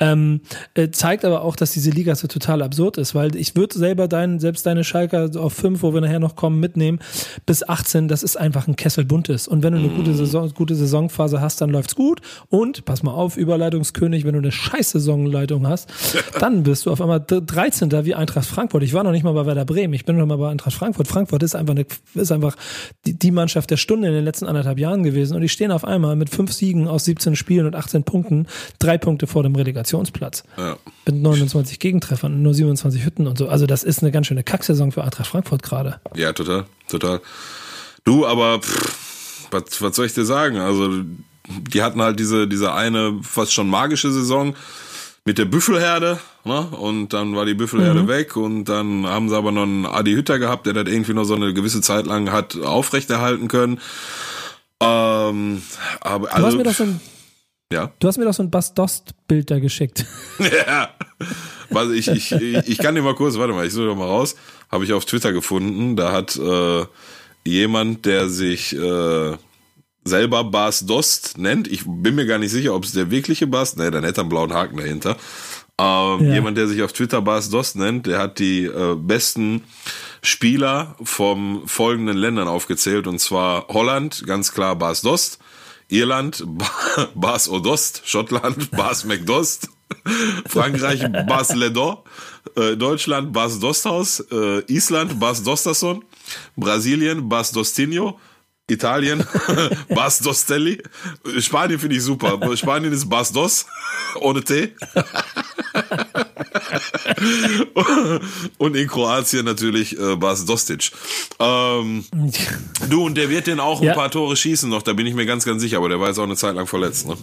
Ähm, äh, zeigt aber auch, dass diese Liga so total absurd ist, weil ich würde selber deinen, selbst deine Schalker auf fünf, wo wir nachher noch kommen, mitnehmen, bis 18, das ist einfach ein Kessel buntes. Und wenn du eine gute mhm. Saison, gute Saisonphase hast, dann läuft's gut. Und, pass mal auf, Überleitungskönig, wenn du eine scheiß Saisonleitung hast, dann bist du auf einmal 13. wie Eintracht Frankfurt. Ich war noch nicht mal bei Werder Bremen. Ich bin noch mal bei Eintracht Frankfurt. Frankfurt ist einfach, eine, ist einfach die, die Mannschaft der Stunde in den letzten anderthalb Jahren gewesen. Und die stehen auf einmal mit fünf Siegen aus 17 Spielen und 18 Punkten, drei Punkte vor dem Relegationsplatz. Ja. Mit 29 Gegentreffern und nur 27 Hütten und so. Also das ist eine ganz schöne Kacksaison für Eintracht Frankfurt gerade. Ja, total, total. Du, aber pff, was, was soll ich dir sagen? Also die hatten halt diese, diese eine fast schon magische Saison mit der Büffelherde, ne? Und dann war die Büffelherde mhm. weg und dann haben sie aber noch einen Adi Hütter gehabt, der das irgendwie noch so eine gewisse Zeit lang hat aufrechterhalten können. Ähm, aber also, du hast mir doch so ein, ja? Du hast mir doch so ein Bas-Dost-Bild da geschickt. ja. Also ich, ich, ich kann dir mal kurz, warte mal, ich suche doch mal raus. Habe ich auf Twitter gefunden. Da hat äh, jemand, der sich äh, selber Bas Dost nennt. Ich bin mir gar nicht sicher, ob es der wirkliche Bas, ne, dann hätte er einen blauen Haken dahinter. Ähm, ja. Jemand, der sich auf Twitter Bas Dost nennt, der hat die äh, besten Spieler vom folgenden Ländern aufgezählt und zwar Holland, ganz klar Bas Dost, Irland Bas Odost, Schottland Bas McDost, Frankreich Bas Ledon, äh, Deutschland Bas Dosthaus, äh, Island Bas Dosterson, Brasilien Bas Dostinho, Italien, Bas Dostelli. Spanien finde ich super. Spanien ist Bas Dos, ohne T. und in Kroatien natürlich äh, Bas Dostig. Ähm, du, und der wird den auch ein ja. paar Tore schießen noch, da bin ich mir ganz, ganz sicher, aber der war jetzt auch eine Zeit lang verletzt, ne?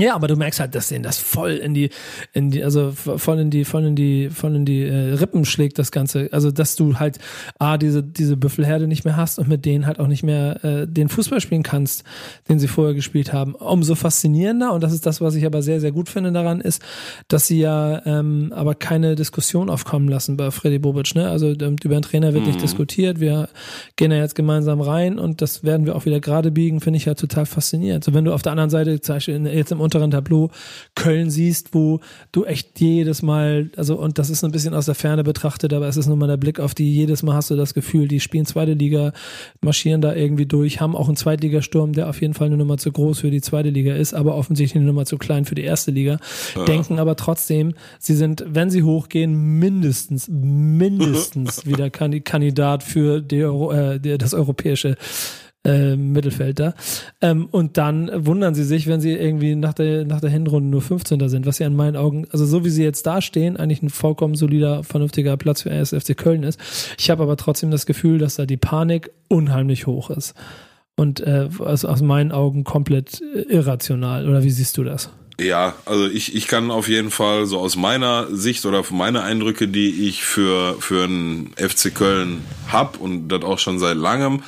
Ja, aber du merkst halt, dass denen das voll in die, in die, also voll in die, voll in die, voll in die äh, Rippen schlägt, das Ganze. Also, dass du halt A, diese, diese Büffelherde nicht mehr hast und mit denen halt auch nicht mehr äh, den Fußball spielen kannst, den sie vorher gespielt haben. Umso faszinierender, und das ist das, was ich aber sehr, sehr gut finde daran, ist, dass sie ja ähm, aber keine Diskussion aufkommen lassen bei Freddy Bobic. Ne? Also über den Trainer wird mhm. nicht diskutiert. Wir gehen ja jetzt gemeinsam rein und das werden wir auch wieder gerade biegen, finde ich ja total faszinierend. So, wenn du auf der anderen Seite, zum Beispiel jetzt im unteren Tableau Köln siehst, wo du echt jedes Mal, also und das ist ein bisschen aus der Ferne betrachtet, aber es ist nur mal der Blick auf die, jedes Mal hast du das Gefühl, die spielen zweite Liga, marschieren da irgendwie durch, haben auch einen Zweitligasturm, der auf jeden Fall eine Nummer zu groß für die zweite Liga ist, aber offensichtlich eine Nummer zu klein für die erste Liga. Ja. Denken aber trotzdem, sie sind, wenn sie hochgehen, mindestens, mindestens wieder Kandidat für die, äh, das europäische äh, Mittelfeld da. Ähm, und dann wundern sie sich, wenn sie irgendwie nach der, nach der Hinrunde nur 15. sind, was ja in meinen Augen, also so wie sie jetzt dastehen, eigentlich ein vollkommen solider, vernünftiger Platz für RSFC Köln ist. Ich habe aber trotzdem das Gefühl, dass da die Panik unheimlich hoch ist. Und äh, also aus meinen Augen komplett irrational. Oder wie siehst du das? Ja, also ich, ich kann auf jeden Fall so aus meiner Sicht oder meine Eindrücke, die ich für, für einen FC Köln hab und das auch schon seit langem,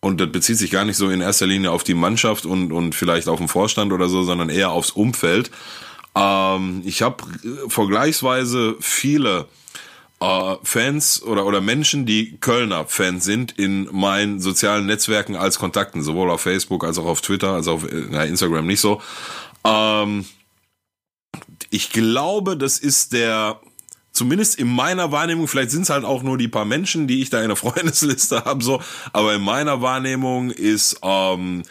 und das bezieht sich gar nicht so in erster Linie auf die Mannschaft und, und vielleicht auf den Vorstand oder so, sondern eher aufs Umfeld. Ähm, ich habe vergleichsweise viele äh, Fans oder, oder Menschen, die Kölner Fans sind, in meinen sozialen Netzwerken als Kontakten, sowohl auf Facebook als auch auf Twitter, als auch auf na, Instagram nicht so. Ähm, ich glaube, das ist der zumindest in meiner Wahrnehmung, vielleicht sind es halt auch nur die paar Menschen, die ich da in der Freundesliste habe, so, aber in meiner Wahrnehmung ist ähm,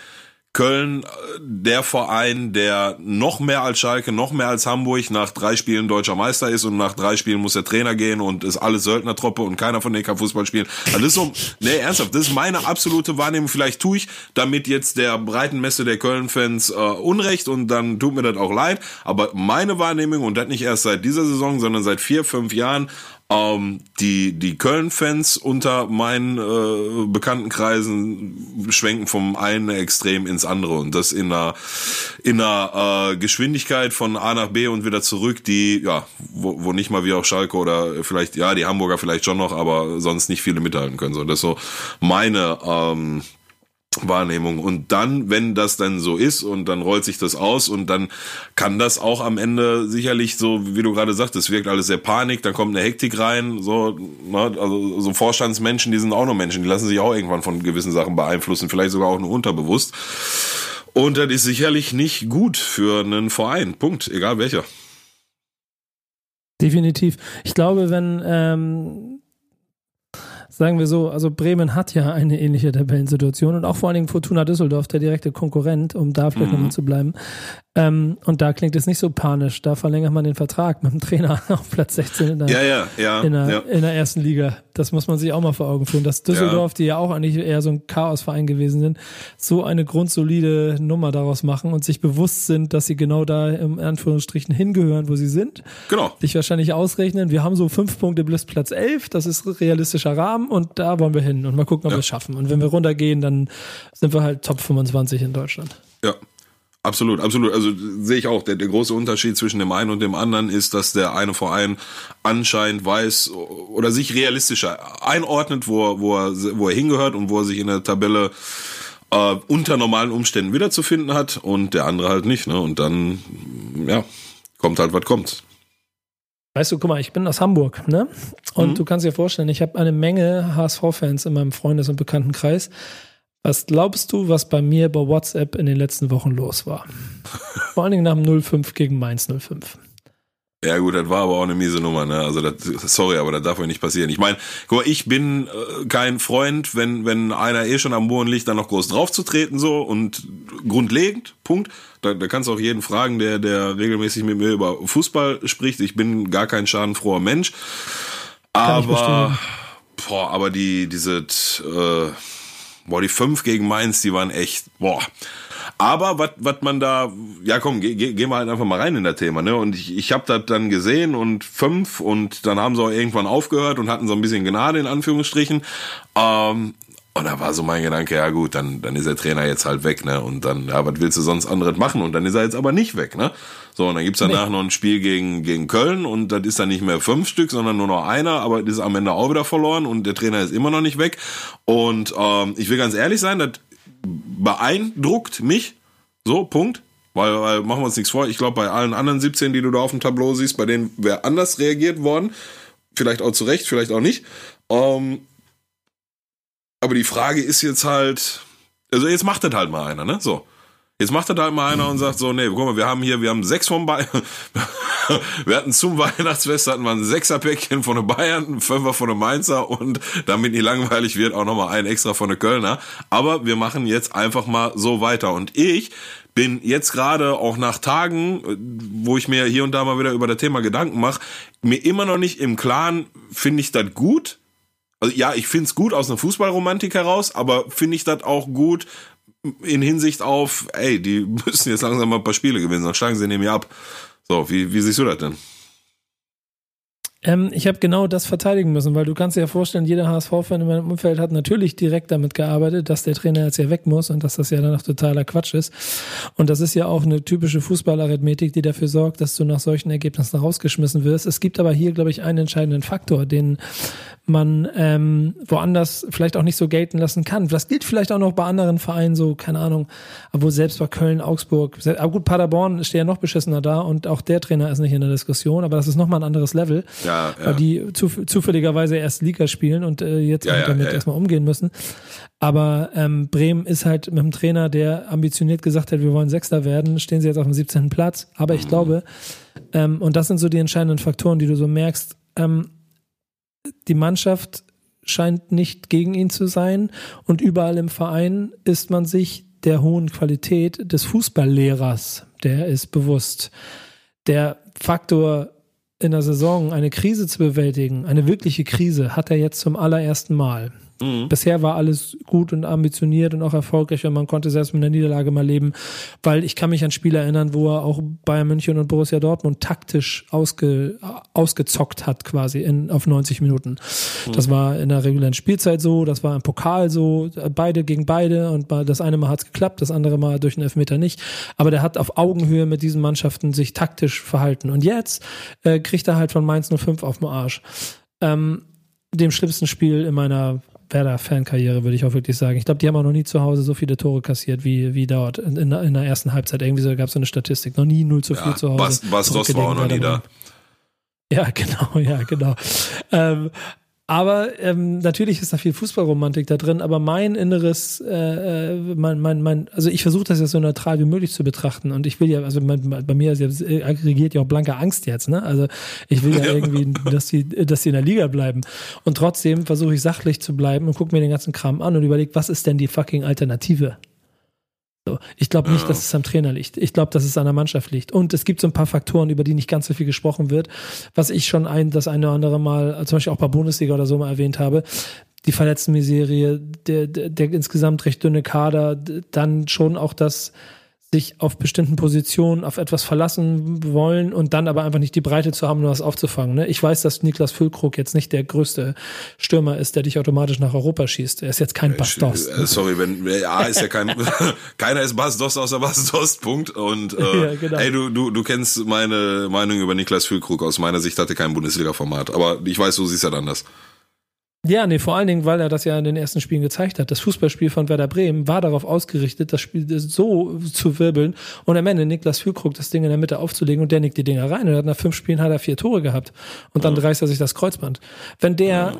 Köln äh, der Verein, der noch mehr als Schalke, noch mehr als Hamburg nach drei Spielen deutscher Meister ist und nach drei Spielen muss der Trainer gehen und ist alles Söldnertruppe und keiner von denen kann Fußball spielen. Also das ist so, nee, ernsthaft, das ist meine absolute Wahrnehmung. Vielleicht tue ich damit jetzt der breiten Messe der Köln-Fans äh, Unrecht und dann tut mir das auch leid. Aber meine Wahrnehmung, und das nicht erst seit dieser Saison, sondern seit vier, fünf Jahren, ähm, die die Köln-Fans unter meinen äh, Bekanntenkreisen schwenken vom einen Extrem ins andere und das in einer in einer äh, Geschwindigkeit von A nach B und wieder zurück, die ja wo, wo nicht mal wie auch Schalke oder vielleicht ja die Hamburger vielleicht schon noch, aber sonst nicht viele mithalten können. So das ist so meine ähm, Wahrnehmung. Und dann, wenn das dann so ist und dann rollt sich das aus und dann kann das auch am Ende sicherlich so, wie du gerade sagtest, wirkt alles sehr panik, dann kommt eine Hektik rein, so, ne, also so Vorstandsmenschen, die sind auch nur Menschen, die lassen sich auch irgendwann von gewissen Sachen beeinflussen, vielleicht sogar auch nur unterbewusst. Und das ist sicherlich nicht gut für einen Verein. Punkt, egal welcher. Definitiv. Ich glaube, wenn ähm, sagen wir so, also Bremen hat ja eine ähnliche Tabellensituation und auch vor allen Dingen Fortuna Düsseldorf, der direkte Konkurrent, um da vielleicht mhm. nochmal zu bleiben, ähm, und da klingt es nicht so panisch. Da verlängert man den Vertrag mit dem Trainer auf Platz 16 in der, ja, ja, ja, in der. In der ersten Liga. Das muss man sich auch mal vor Augen führen. Dass Düsseldorf, die ja auch eigentlich eher so ein Chaosverein gewesen sind, so eine grundsolide Nummer daraus machen und sich bewusst sind, dass sie genau da im Anführungsstrichen hingehören, wo sie sind. Genau. Dich wahrscheinlich ausrechnen. Wir haben so fünf Punkte bis Platz 11. Das ist realistischer Rahmen und da wollen wir hin und mal gucken, ob wir es schaffen. Und wenn wir runtergehen, dann sind wir halt Top 25 in Deutschland. Ja. Absolut, absolut. Also sehe ich auch. Der, der große Unterschied zwischen dem einen und dem anderen ist, dass der eine Verein anscheinend weiß oder sich realistischer einordnet, wo er, wo er, wo er hingehört und wo er sich in der Tabelle äh, unter normalen Umständen wiederzufinden hat und der andere halt nicht. Ne? Und dann, ja, kommt halt, was kommt. Weißt du, guck mal, ich bin aus Hamburg, ne? Und mhm. du kannst dir vorstellen, ich habe eine Menge HSV-Fans in meinem Freundes- und Bekanntenkreis. Was glaubst du, was bei mir bei WhatsApp in den letzten Wochen los war? Vor allen Dingen nach dem 05 gegen Mainz 05. Ja gut, das war aber auch eine miese Nummer, ne? Also das, sorry, aber das darf mir nicht passieren. Ich meine, guck mal, ich bin äh, kein Freund, wenn wenn einer eh schon am Boden liegt, dann noch groß draufzutreten so und grundlegend, Punkt. Da, da kannst du auch jeden fragen, der der regelmäßig mit mir über Fußball spricht. Ich bin gar kein schadenfroher Mensch. Aber boah, aber die diese äh, Boah, die fünf gegen Mainz, die waren echt, boah. Aber was man da, ja komm, geh, geh, gehen wir halt einfach mal rein in das Thema, ne? Und ich, ich habe das dann gesehen und fünf und dann haben sie auch irgendwann aufgehört und hatten so ein bisschen Gnade in Anführungsstrichen. Ähm, und da war so mein Gedanke, ja gut, dann, dann ist der Trainer jetzt halt weg, ne? Und dann, ja, was willst du sonst anderes machen? Und dann ist er jetzt aber nicht weg, ne? So, und dann gibt's danach nee. noch ein Spiel gegen, gegen Köln und das ist dann nicht mehr fünf Stück, sondern nur noch einer, aber das ist am Ende auch wieder verloren und der Trainer ist immer noch nicht weg. Und ähm, ich will ganz ehrlich sein, das beeindruckt mich. So, Punkt. Weil, weil machen wir uns nichts vor. Ich glaube, bei allen anderen 17, die du da auf dem Tableau siehst, bei denen wäre anders reagiert worden. Vielleicht auch zu Recht, vielleicht auch nicht. Ähm, aber die Frage ist jetzt halt, also jetzt macht das halt mal einer, ne? So. Jetzt macht da halt mal einer und sagt so, nee, guck mal, wir haben hier, wir haben sechs von Bayern. Wir hatten zum Weihnachtsfest hatten wir ein Sechserpäckchen von den Bayern, ein Fünfer von den Mainzer und damit nicht langweilig wird, auch nochmal ein extra von den Kölner. Aber wir machen jetzt einfach mal so weiter. Und ich bin jetzt gerade auch nach Tagen, wo ich mir hier und da mal wieder über das Thema Gedanken mache, mir immer noch nicht im Klaren, finde ich das gut? Also ja, ich finde es gut aus einer Fußballromantik heraus, aber finde ich das auch gut, in Hinsicht auf, ey, die müssen jetzt langsam mal ein paar Spiele gewinnen, sonst steigen sie nämlich ab. So, wie, wie siehst du das denn? Ähm, ich habe genau das verteidigen müssen, weil du kannst dir ja vorstellen, jeder HSV-Fan in meinem Umfeld hat natürlich direkt damit gearbeitet, dass der Trainer jetzt ja weg muss und dass das ja dann noch totaler Quatsch ist. Und das ist ja auch eine typische Fußballarithmetik, die dafür sorgt, dass du nach solchen Ergebnissen rausgeschmissen wirst. Es gibt aber hier, glaube ich, einen entscheidenden Faktor, den man ähm, woanders vielleicht auch nicht so gelten lassen kann. Das gilt vielleicht auch noch bei anderen Vereinen, so, keine Ahnung, obwohl selbst bei Köln, Augsburg, aber gut, Paderborn steht ja noch beschissener da und auch der Trainer ist nicht in der Diskussion, aber das ist nochmal ein anderes Level, ja, ja. weil die zu, zufälligerweise erst Liga spielen und äh, jetzt ja, halt damit erstmal umgehen müssen. Aber ähm, Bremen ist halt mit einem Trainer, der ambitioniert gesagt hat, wir wollen Sechster werden, stehen sie jetzt auf dem 17. Platz. Aber ich mhm. glaube, ähm, und das sind so die entscheidenden Faktoren, die du so merkst, ähm, die Mannschaft scheint nicht gegen ihn zu sein und überall im Verein ist man sich der hohen Qualität des Fußballlehrers, der ist bewusst. Der Faktor in der Saison eine Krise zu bewältigen, eine wirkliche Krise, hat er jetzt zum allerersten Mal. Mhm. Bisher war alles gut und ambitioniert und auch erfolgreich und man konnte selbst mit einer Niederlage mal leben, weil ich kann mich an Spiele erinnern, wo er auch Bayern München und Borussia Dortmund taktisch ausge, ausgezockt hat quasi in, auf 90 Minuten. Mhm. Das war in der regulären Spielzeit so, das war im Pokal so, beide gegen beide und das eine Mal hat's geklappt, das andere Mal durch einen Elfmeter nicht. Aber der hat auf Augenhöhe mit diesen Mannschaften sich taktisch verhalten. Und jetzt äh, kriegt er halt von Mainz 05 auf den Arsch. Ähm, dem schlimmsten Spiel in meiner Werder-Fankarriere, würde ich auch wirklich sagen. Ich glaube, die haben auch noch nie zu Hause so viele Tore kassiert wie, wie dort in, in, in der ersten Halbzeit. Irgendwie so, gab es so eine Statistik. Noch nie 0 zu 4 ja, zu Hause. Was, was das war auch noch nie da. Ja, genau, ja, genau. ähm, aber ähm, natürlich ist da viel Fußballromantik da drin, aber mein inneres, äh, äh mein, mein, mein, also ich versuche das ja so neutral wie möglich zu betrachten und ich will ja, also mein, bei mir ist ja, äh, aggregiert ja auch blanke Angst jetzt, ne? Also ich will ja, ja. irgendwie, dass die, dass die in der Liga bleiben. Und trotzdem versuche ich sachlich zu bleiben und gucke mir den ganzen Kram an und überlege, was ist denn die fucking Alternative? So. Ich glaube nicht, dass es am Trainer liegt. Ich glaube, dass es an der Mannschaft liegt. Und es gibt so ein paar Faktoren, über die nicht ganz so viel gesprochen wird, was ich schon ein, das eine oder andere Mal, zum Beispiel auch bei Bundesliga oder so mal erwähnt habe. Die Verletztenmiserie, der, der, der insgesamt recht dünne Kader, dann schon auch das, sich auf bestimmten Positionen auf etwas verlassen wollen und dann aber einfach nicht die Breite zu haben, um das aufzufangen. Ne? Ich weiß, dass Niklas Füllkrug jetzt nicht der größte Stürmer ist, der dich automatisch nach Europa schießt. Er ist jetzt kein Bastos. Äh, sorry, wenn ja ist ja kein keiner ist Bastos außer Bastos. Punkt. Und äh, ja, genau. ey, du du du kennst meine Meinung über Niklas Füllkrug. Aus meiner Sicht hatte kein Bundesliga-Format, aber ich weiß, du siehst ja anders. Ja, nee, vor allen Dingen, weil er das ja in den ersten Spielen gezeigt hat. Das Fußballspiel von Werder Bremen war darauf ausgerichtet, das Spiel so zu wirbeln und am Ende Niklas Füllkrug das Ding in der Mitte aufzulegen und der nickt die Dinger rein. Und hat nach fünf Spielen hat er vier Tore gehabt und dann reißt er sich das Kreuzband. Wenn der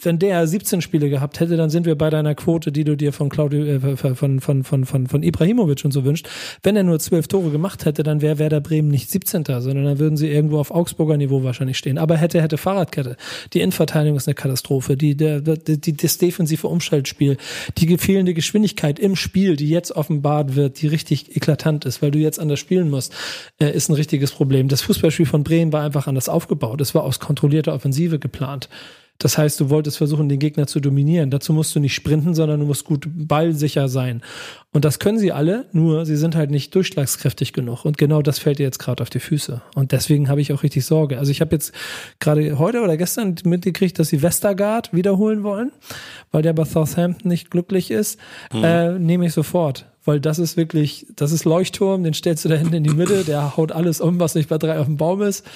wenn der 17 Spiele gehabt hätte, dann sind wir bei deiner Quote, die du dir von Claudio, äh, von, von, von, von, von Ibrahimovic und so wünscht. Wenn er nur zwölf Tore gemacht hätte, dann wäre Werder Bremen nicht 17. sondern dann würden sie irgendwo auf Augsburger Niveau wahrscheinlich stehen. Aber hätte, hätte Fahrradkette. Die Innenverteidigung ist eine Katastrophe. Die, der, die, das defensive Umschaltspiel, die fehlende Geschwindigkeit im Spiel, die jetzt offenbart wird, die richtig eklatant ist, weil du jetzt anders spielen musst, äh, ist ein richtiges Problem. Das Fußballspiel von Bremen war einfach anders aufgebaut. Es war aus kontrollierter Offensive geplant. Das heißt, du wolltest versuchen, den Gegner zu dominieren. Dazu musst du nicht sprinten, sondern du musst gut ballsicher sein. Und das können sie alle, nur sie sind halt nicht durchschlagskräftig genug. Und genau das fällt dir jetzt gerade auf die Füße. Und deswegen habe ich auch richtig Sorge. Also ich habe jetzt gerade heute oder gestern mitgekriegt, dass sie Westergaard wiederholen wollen, weil der bei Southampton nicht glücklich ist. Mhm. Äh, nehme ich sofort weil das ist wirklich, das ist Leuchtturm, den stellst du da hinten in die Mitte, der haut alles um, was nicht bei drei auf dem Baum ist.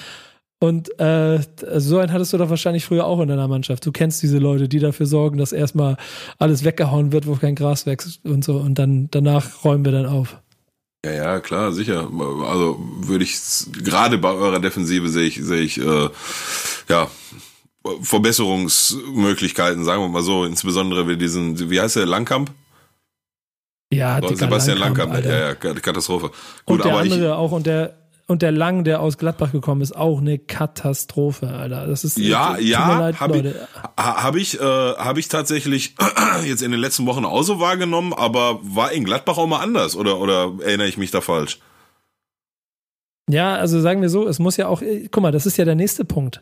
Und äh, so einen hattest du doch wahrscheinlich früher auch in deiner Mannschaft. Du kennst diese Leute, die dafür sorgen, dass erstmal alles weggehauen wird, wo kein Gras wächst und so. Und dann danach räumen wir dann auf. Ja, ja, klar, sicher. Also würde ich gerade bei eurer Defensive sehe ich, sehe ich äh, ja Verbesserungsmöglichkeiten, sagen wir mal so, insbesondere wie diesen, wie heißt der, Langkamp? Ja, Sebastian Langkamp, Langkamp ja, ja, Katastrophe. Gut, und der andere ich, auch und der und der Lang, der aus Gladbach gekommen ist, auch eine Katastrophe, Alter. Das ist ja, ja, habe ich, hab ich, äh, hab ich tatsächlich jetzt in den letzten Wochen auch so wahrgenommen, aber war in Gladbach auch mal anders oder oder erinnere ich mich da falsch? Ja, also sagen wir so, es muss ja auch, äh, guck mal, das ist ja der nächste Punkt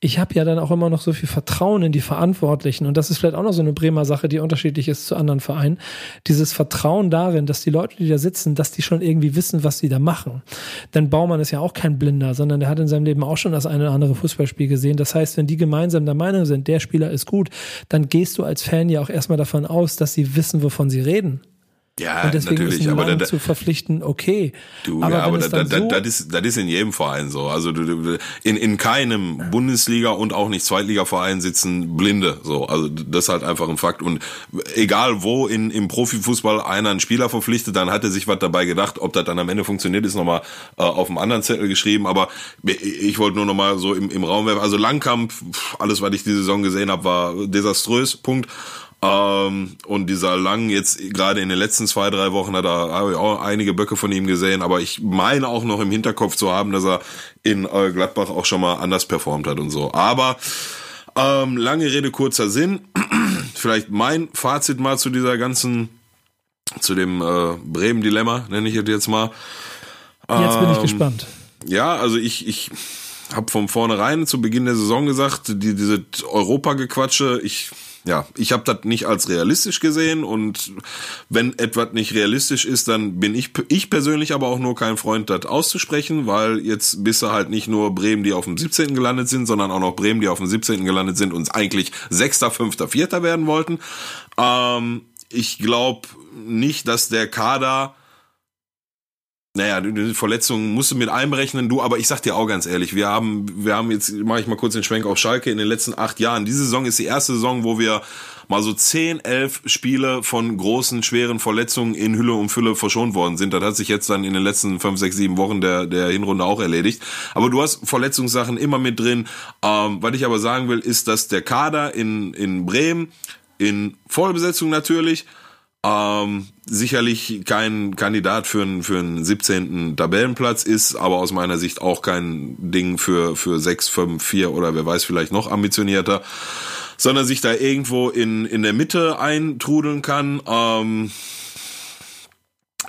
ich habe ja dann auch immer noch so viel Vertrauen in die Verantwortlichen. Und das ist vielleicht auch noch so eine Bremer Sache, die unterschiedlich ist zu anderen Vereinen. Dieses Vertrauen darin, dass die Leute, die da sitzen, dass die schon irgendwie wissen, was sie da machen. Denn Baumann ist ja auch kein Blinder, sondern der hat in seinem Leben auch schon das eine oder andere Fußballspiel gesehen. Das heißt, wenn die gemeinsam der Meinung sind, der Spieler ist gut, dann gehst du als Fan ja auch erstmal davon aus, dass sie wissen, wovon sie reden. Ja, und deswegen natürlich, ist aber da, zu verpflichten, okay. Du, aber, ja, aber da, da, so das, ist, das ist in jedem Verein so. Also du, du, in, in keinem Bundesliga und auch nicht Zweitliga-Verein sitzen Blinde. So, also das ist halt einfach ein Fakt. Und egal wo in, im Profifußball einer einen Spieler verpflichtet, dann hat er sich was dabei gedacht. Ob das dann am Ende funktioniert, ist nochmal äh, auf einem anderen Zettel geschrieben. Aber ich wollte nur nochmal so im, im Raum werfen. Also Langkamp, alles, was ich die Saison gesehen habe, war desaströs. Punkt. Ähm, und dieser Lang jetzt gerade in den letzten zwei, drei Wochen hat er habe ich auch einige Böcke von ihm gesehen, aber ich meine auch noch im Hinterkopf zu haben, dass er in äh, Gladbach auch schon mal anders performt hat und so. Aber ähm, lange Rede, kurzer Sinn. Vielleicht mein Fazit mal zu dieser ganzen, zu dem äh, Bremen-Dilemma, nenne ich es jetzt mal. Jetzt bin ich ähm, gespannt. Ja, also ich, ich habe von vornherein zu Beginn der Saison gesagt, die, diese Europa-Gequatsche, ich ja, ich habe das nicht als realistisch gesehen und wenn etwas nicht realistisch ist, dann bin ich ich persönlich aber auch nur kein Freund, das auszusprechen, weil jetzt bist du halt nicht nur Bremen, die auf dem 17. gelandet sind, sondern auch noch Bremen, die auf dem 17. gelandet sind und eigentlich Sechster, Fünfter, Vierter werden wollten. Ähm, ich glaube nicht, dass der Kader naja, die Verletzungen musst du mit einberechnen, du, aber ich sag dir auch ganz ehrlich, wir haben, wir haben jetzt, mache ich mal kurz den Schwenk auf Schalke in den letzten acht Jahren. Diese Saison ist die erste Saison, wo wir mal so zehn, elf Spiele von großen, schweren Verletzungen in Hülle und Fülle verschont worden sind. Das hat sich jetzt dann in den letzten fünf, sechs, sieben Wochen der, der Hinrunde auch erledigt. Aber du hast Verletzungssachen immer mit drin. Ähm, was ich aber sagen will, ist, dass der Kader in, in Bremen, in Vollbesetzung natürlich, ähm, sicherlich kein Kandidat für einen, für einen 17. Tabellenplatz ist, aber aus meiner Sicht auch kein Ding für, für 6, 5, 4 oder wer weiß vielleicht noch ambitionierter, sondern sich da irgendwo in, in der Mitte eintrudeln kann. Ähm,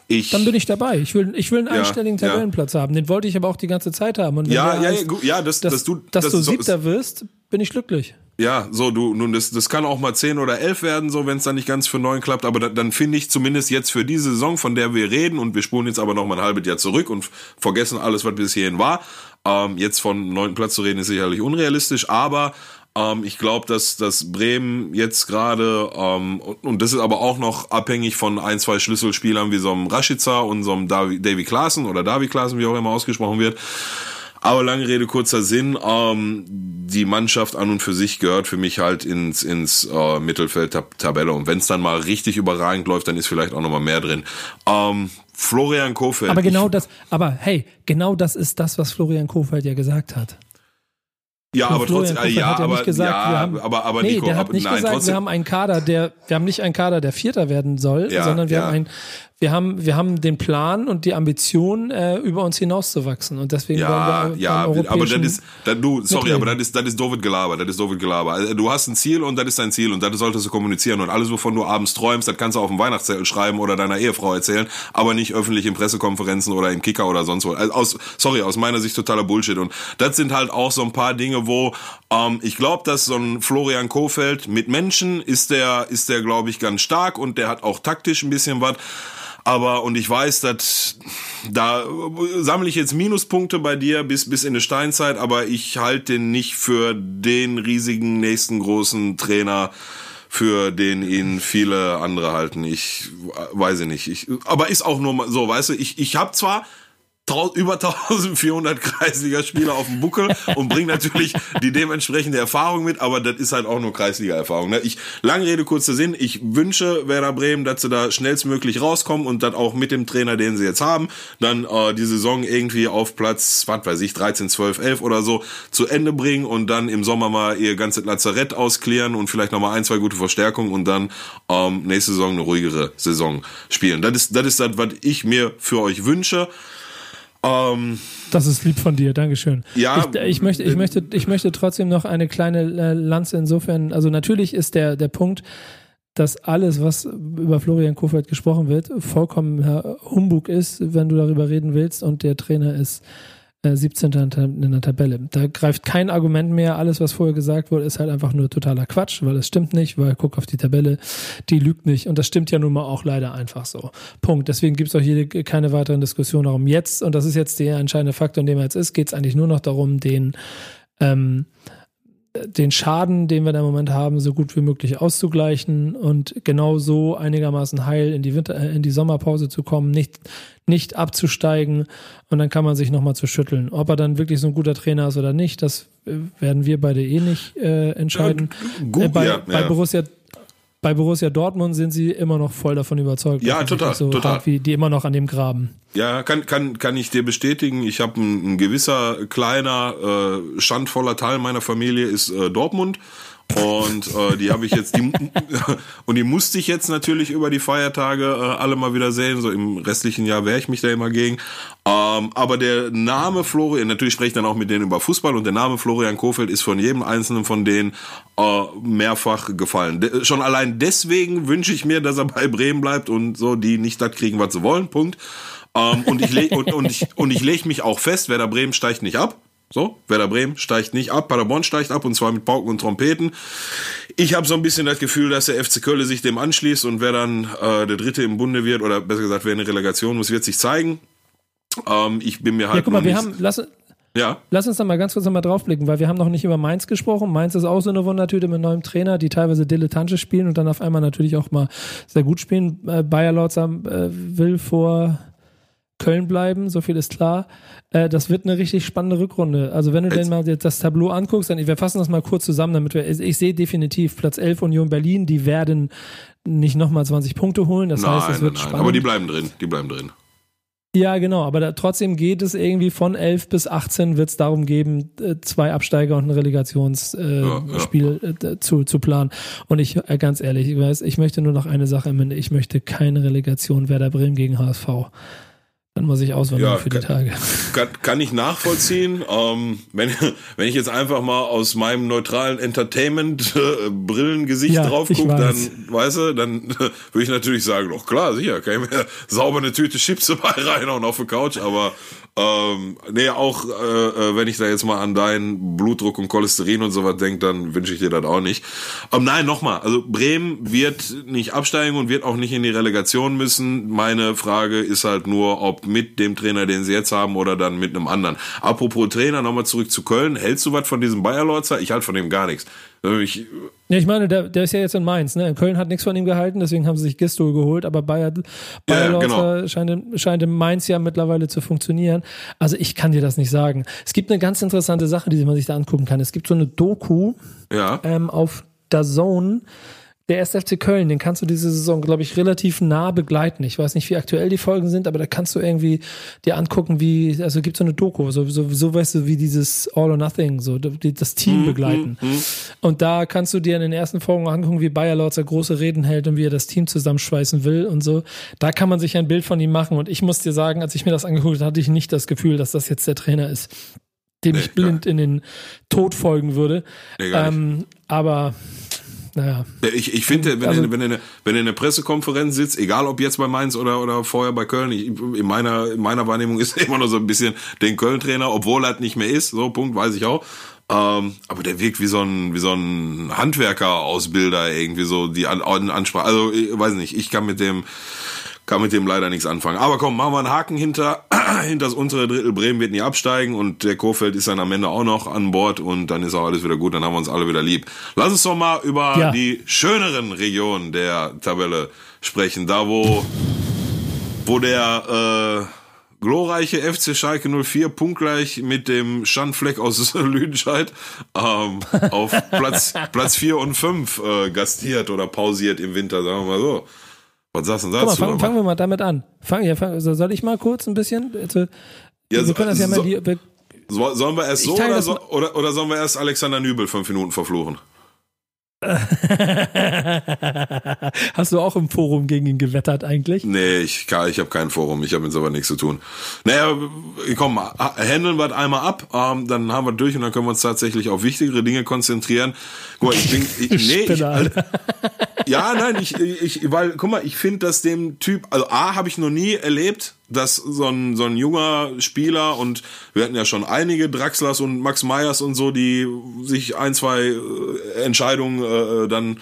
ich, Dann bin ich dabei. Ich will, ich will einen ja, einstelligen Tabellenplatz ja. haben. Den wollte ich aber auch die ganze Zeit haben. Und ja, ja, heißt, ja, das, dass, dass du, dass das du Siebter wirst, bin ich glücklich. Ja, so du nun das das kann auch mal zehn oder elf werden, so wenn es dann nicht ganz für neun klappt. Aber da, dann finde ich zumindest jetzt für diese Saison, von der wir reden und wir spulen jetzt aber noch mal ein halbes Jahr zurück und vergessen alles, was bis hierhin war. Ähm, jetzt von neunten Platz zu reden ist sicherlich unrealistisch, aber ähm, ich glaube, dass dass Bremen jetzt gerade ähm, und, und, das ist aber auch noch abhängig von ein zwei Schlüsselspielern wie so einem Rashica und so einem Davy, Davy Klaassen oder Davy Klaassen, wie auch immer ausgesprochen wird aber lange Rede, kurzer Sinn. Ähm, die Mannschaft an und für sich gehört für mich halt ins, ins äh, Mittelfeld -Tab Tabelle. Und wenn es dann mal richtig überragend läuft, dann ist vielleicht auch noch mal mehr drin. Ähm, Florian Kofeld. Aber genau das, aber hey, genau das ist das, was Florian Kofeld ja gesagt hat. Ja, aber trotzdem, ja, hat ja aber, nicht gesagt, ja, wir haben, aber, aber nee, Nico, der hat nicht nein, gesagt, trotzdem. wir haben einen Kader, der, wir haben nicht einen Kader, der Vierter werden soll, Ja, sondern wir ja. haben einen, wir haben, wir haben den Plan und die Ambition, äh, über uns hinauszuwachsen und deswegen Ja, wollen wir ja, aber europäischen ist, das, du, sorry, aber das ist, das ist David Gelaber, das ist David Gelaber. Also, Du hast ein Ziel und das ist dein Ziel und das solltest du kommunizieren und alles, wovon du abends träumst, das kannst du auf dem Weihnachtszettel schreiben oder deiner Ehefrau erzählen, aber nicht öffentlich in Pressekonferenzen oder im Kicker oder sonst wo. Also aus, sorry, aus meiner Sicht totaler Bullshit und das sind halt auch so ein paar Dinge, wo, ähm, ich glaube, dass so ein Florian Kofeld mit Menschen ist der, ist der, glaube ich, ganz stark und der hat auch taktisch ein bisschen was. Aber, und ich weiß, dass da sammle ich jetzt Minuspunkte bei dir bis, bis in die Steinzeit, aber ich halte den nicht für den riesigen nächsten großen Trainer, für den ihn viele andere halten. Ich äh, weiß ich nicht. Ich, aber ist auch nur so, weißt du, ich, ich habe zwar über 1400 Kreisligaspieler auf dem Buckel und bringt natürlich die dementsprechende Erfahrung mit, aber das ist halt auch nur Kreisliga-Erfahrung. Ne? Ich, lange Rede, kurzer Sinn, ich wünsche Werder Bremen, dass sie da schnellstmöglich rauskommen und dann auch mit dem Trainer, den sie jetzt haben, dann äh, die Saison irgendwie auf Platz, was weiß ich, 13, 12, 11 oder so zu Ende bringen und dann im Sommer mal ihr ganzes Lazarett ausklären und vielleicht nochmal ein, zwei gute Verstärkungen und dann ähm, nächste Saison eine ruhigere Saison spielen. Das ist das, ist das was ich mir für euch wünsche. Ähm, das ist lieb von dir, Dankeschön. Ja, ich, ich, möchte, ich, möchte, ich möchte trotzdem noch eine kleine äh, Lanze insofern, also natürlich ist der, der Punkt, dass alles, was über Florian Kofeld gesprochen wird, vollkommen Humbug ist, wenn du darüber reden willst und der Trainer ist 17. Äh, in der Tabelle. Da greift kein Argument mehr. Alles, was vorher gesagt wurde, ist halt einfach nur totaler Quatsch, weil es stimmt nicht, weil guck auf die Tabelle, die lügt nicht. Und das stimmt ja nun mal auch leider einfach so. Punkt. Deswegen gibt es auch hier keine weiteren Diskussionen darum. Jetzt, und das ist jetzt der entscheidende Faktor, in dem er jetzt ist, geht es eigentlich nur noch darum, den ähm, den Schaden, den wir da im Moment haben, so gut wie möglich auszugleichen und genau so einigermaßen heil in die Winter, äh, in die Sommerpause zu kommen, nicht, nicht abzusteigen und dann kann man sich nochmal zu schütteln. Ob er dann wirklich so ein guter Trainer ist oder nicht, das äh, werden wir beide eh nicht äh, entscheiden. Ja, gut, äh, bei, ja, bei Borussia bei Borussia Dortmund sind sie immer noch voll davon überzeugt. Ja, total, so total. Wie die immer noch an dem Graben. Ja, kann kann kann ich dir bestätigen. Ich habe ein, ein, gewisser kleiner äh, schandvoller Teil meiner Familie ist äh, Dortmund und äh, die habe ich jetzt, die, und die musste ich jetzt natürlich über die Feiertage äh, alle mal wieder sehen. So im restlichen Jahr wehre ich mich da immer gegen. Ähm, aber der Name Florian, natürlich spreche ich dann auch mit denen über Fußball und der Name Florian Kofeld ist von jedem einzelnen von denen äh, mehrfach gefallen. De schon allein deswegen wünsche ich mir, dass er bei Bremen bleibt und so die nicht das kriegen, was sie wollen. Punkt. Ähm, und ich lege und, und ich, und ich leg mich auch fest, Werder Bremen steigt nicht ab. So, Werder Bremen steigt nicht ab, Paderborn steigt ab und zwar mit Pauken und Trompeten. Ich habe so ein bisschen das Gefühl, dass der FC Köln sich dem anschließt und wer dann äh, der Dritte im Bunde wird oder besser gesagt, wer eine Relegation muss, wird sich zeigen. Ähm, ich bin mir halt. Ja, guck mal, wir haben, lass, ja. Lass uns da mal ganz kurz nochmal draufblicken, weil wir haben noch nicht über Mainz gesprochen. Mainz ist auch so eine Wundertüte mit neuem Trainer, die teilweise dilettantisch spielen und dann auf einmal natürlich auch mal sehr gut spielen. Äh, Bayer Lautsam äh, will vor Köln bleiben, so viel ist klar. Äh, das wird eine richtig spannende Rückrunde. Also wenn du denn mal das Tableau anguckst, dann wir fassen das mal kurz zusammen, damit wir, ich sehe definitiv Platz 11 Union Berlin, die werden nicht nochmal 20 Punkte holen. Das nein, heißt, es wird nein, spannend. Aber die bleiben drin, die bleiben drin. Ja, genau, aber da, trotzdem geht es irgendwie von 11 bis 18 wird es darum geben, äh, zwei Absteiger und ein Relegationsspiel äh, ja, ja. äh, zu, zu planen. Und ich, äh, ganz ehrlich, ich weiß, ich möchte nur noch eine Sache am Ende. Ich möchte keine Relegation Werder Bremen gegen HSV. Dann muss ich auswandern ja, für die Tage. Kann, kann ich nachvollziehen. Ähm, wenn, wenn ich jetzt einfach mal aus meinem neutralen Entertainment-Brillengesicht äh, ja, drauf gucke, dann, weißt du, dann würde ich natürlich sagen, doch klar, sicher, kann ich mir sauber eine Tüte Chips dabei reinhauen auf der Couch, aber ähm, nee, auch äh, äh, wenn ich da jetzt mal an deinen Blutdruck und Cholesterin und sowas denke, dann wünsche ich dir das auch nicht. Ähm, nein, nochmal, also Bremen wird nicht absteigen und wird auch nicht in die Relegation müssen. Meine Frage ist halt nur, ob mit dem Trainer, den sie jetzt haben, oder dann mit einem anderen. Apropos Trainer, nochmal zurück zu Köln. Hältst du was von diesem Bayer Lorzer? Ich halte von dem gar nichts. Ich, ja, ich meine, der, der ist ja jetzt in Mainz. Ne? In Köln hat nichts von ihm gehalten, deswegen haben sie sich Gistol geholt, aber Bayer, Bayer ja, genau. scheint, scheint in Mainz ja mittlerweile zu funktionieren. Also ich kann dir das nicht sagen. Es gibt eine ganz interessante Sache, die man sich da angucken kann. Es gibt so eine Doku ja. ähm, auf der Zone der 1. FC Köln, den kannst du diese Saison, glaube ich, relativ nah begleiten. Ich weiß nicht, wie aktuell die Folgen sind, aber da kannst du irgendwie dir angucken, wie, also gibt so eine Doku, so, so, so weißt du, wie dieses All or Nothing, so das Team mhm, begleiten. Mm. Und da kannst du dir in den ersten Folgen angucken, wie Bayer Lorzer große Reden hält und wie er das Team zusammenschweißen will und so. Da kann man sich ein Bild von ihm machen. Und ich muss dir sagen, als ich mir das angeguckt habe, hatte ich nicht das Gefühl, dass das jetzt der Trainer ist dem nee, ich blind in den Tod folgen würde. Nee, ähm, aber naja. Ich, ich finde, wenn, also, er, wenn, wenn er in einer Pressekonferenz sitzt, egal ob jetzt bei Mainz oder, oder vorher bei Köln, ich, in, meiner, in meiner Wahrnehmung ist er immer noch so ein bisschen den Köln-Trainer, obwohl er nicht mehr ist, so Punkt, weiß ich auch. Ähm, aber der wirkt wie so ein, wie so ein Handwerker-Ausbilder, irgendwie so die An Ansprache. Also, ich weiß nicht, ich kann mit dem, kann mit dem leider nichts anfangen. Aber komm, machen wir einen Haken hinter, hinter das untere Drittel. Bremen wird nie absteigen und der Kurfeld ist dann am Ende auch noch an Bord und dann ist auch alles wieder gut, dann haben wir uns alle wieder lieb. Lass uns doch mal über ja. die schöneren Regionen der Tabelle sprechen. Da, wo, wo der, äh, glorreiche FC Schalke 04 punktgleich mit dem Schandfleck aus Lüdenscheid ähm, auf Platz Platz 4 und 5 äh, gastiert oder pausiert im Winter, sagen wir mal so. Was sagst du dazu? Guck mal, fang, fangen wir mal damit an. Fang, ja, fang, soll ich mal kurz ein bisschen? Also, Ja, wir können das ja mal so- die, wir, So, sollen wir erst so oder, so mal- oder, oder sollen wir erst Alexander Nübel fünf Minuten verfluchen? Hast du auch im Forum gegen ihn gewettert eigentlich? Nee, ich, ich habe kein Forum, ich habe mit sowas nichts zu tun. Naja, komm, ha- handeln wir das einmal ab, ähm, dann haben wir durch und dann können wir uns tatsächlich auf wichtigere Dinge konzentrieren. Guck mal, ich bin, ich, nee, ich, Alter. ja, nein, ich, ich, weil, guck mal, ich finde, dass dem Typ, also A, habe ich noch nie erlebt, dass so ein, so ein junger Spieler und wir hatten ja schon einige Draxlers und Max Meyers und so, die sich ein, zwei äh, Entscheidungen äh, dann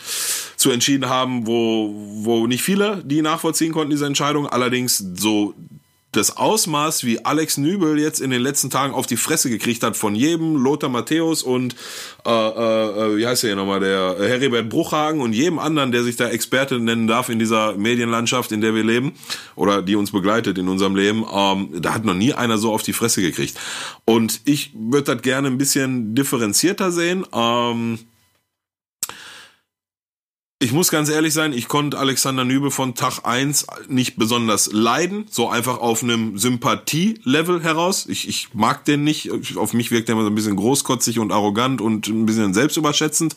zu entschieden haben, wo, wo nicht viele die nachvollziehen konnten, diese Entscheidung. Allerdings so das Ausmaß, wie Alex Nübel jetzt in den letzten Tagen auf die Fresse gekriegt hat von jedem, Lothar Matthäus und äh, äh, wie heißt der hier nochmal, der äh, Heribert Bruchhagen und jedem anderen, der sich da Experte nennen darf in dieser Medienlandschaft, in der wir leben oder die uns begleitet in unserem Leben, ähm, da hat noch nie einer so auf die Fresse gekriegt. Und ich würde das gerne ein bisschen differenzierter sehen. Ähm, ich muss ganz ehrlich sein, ich konnte Alexander Nübel von Tag 1 nicht besonders leiden, so einfach auf einem Sympathie-Level heraus. Ich, ich mag den nicht, auf mich wirkt er immer so ein bisschen großkotzig und arrogant und ein bisschen selbstüberschätzend.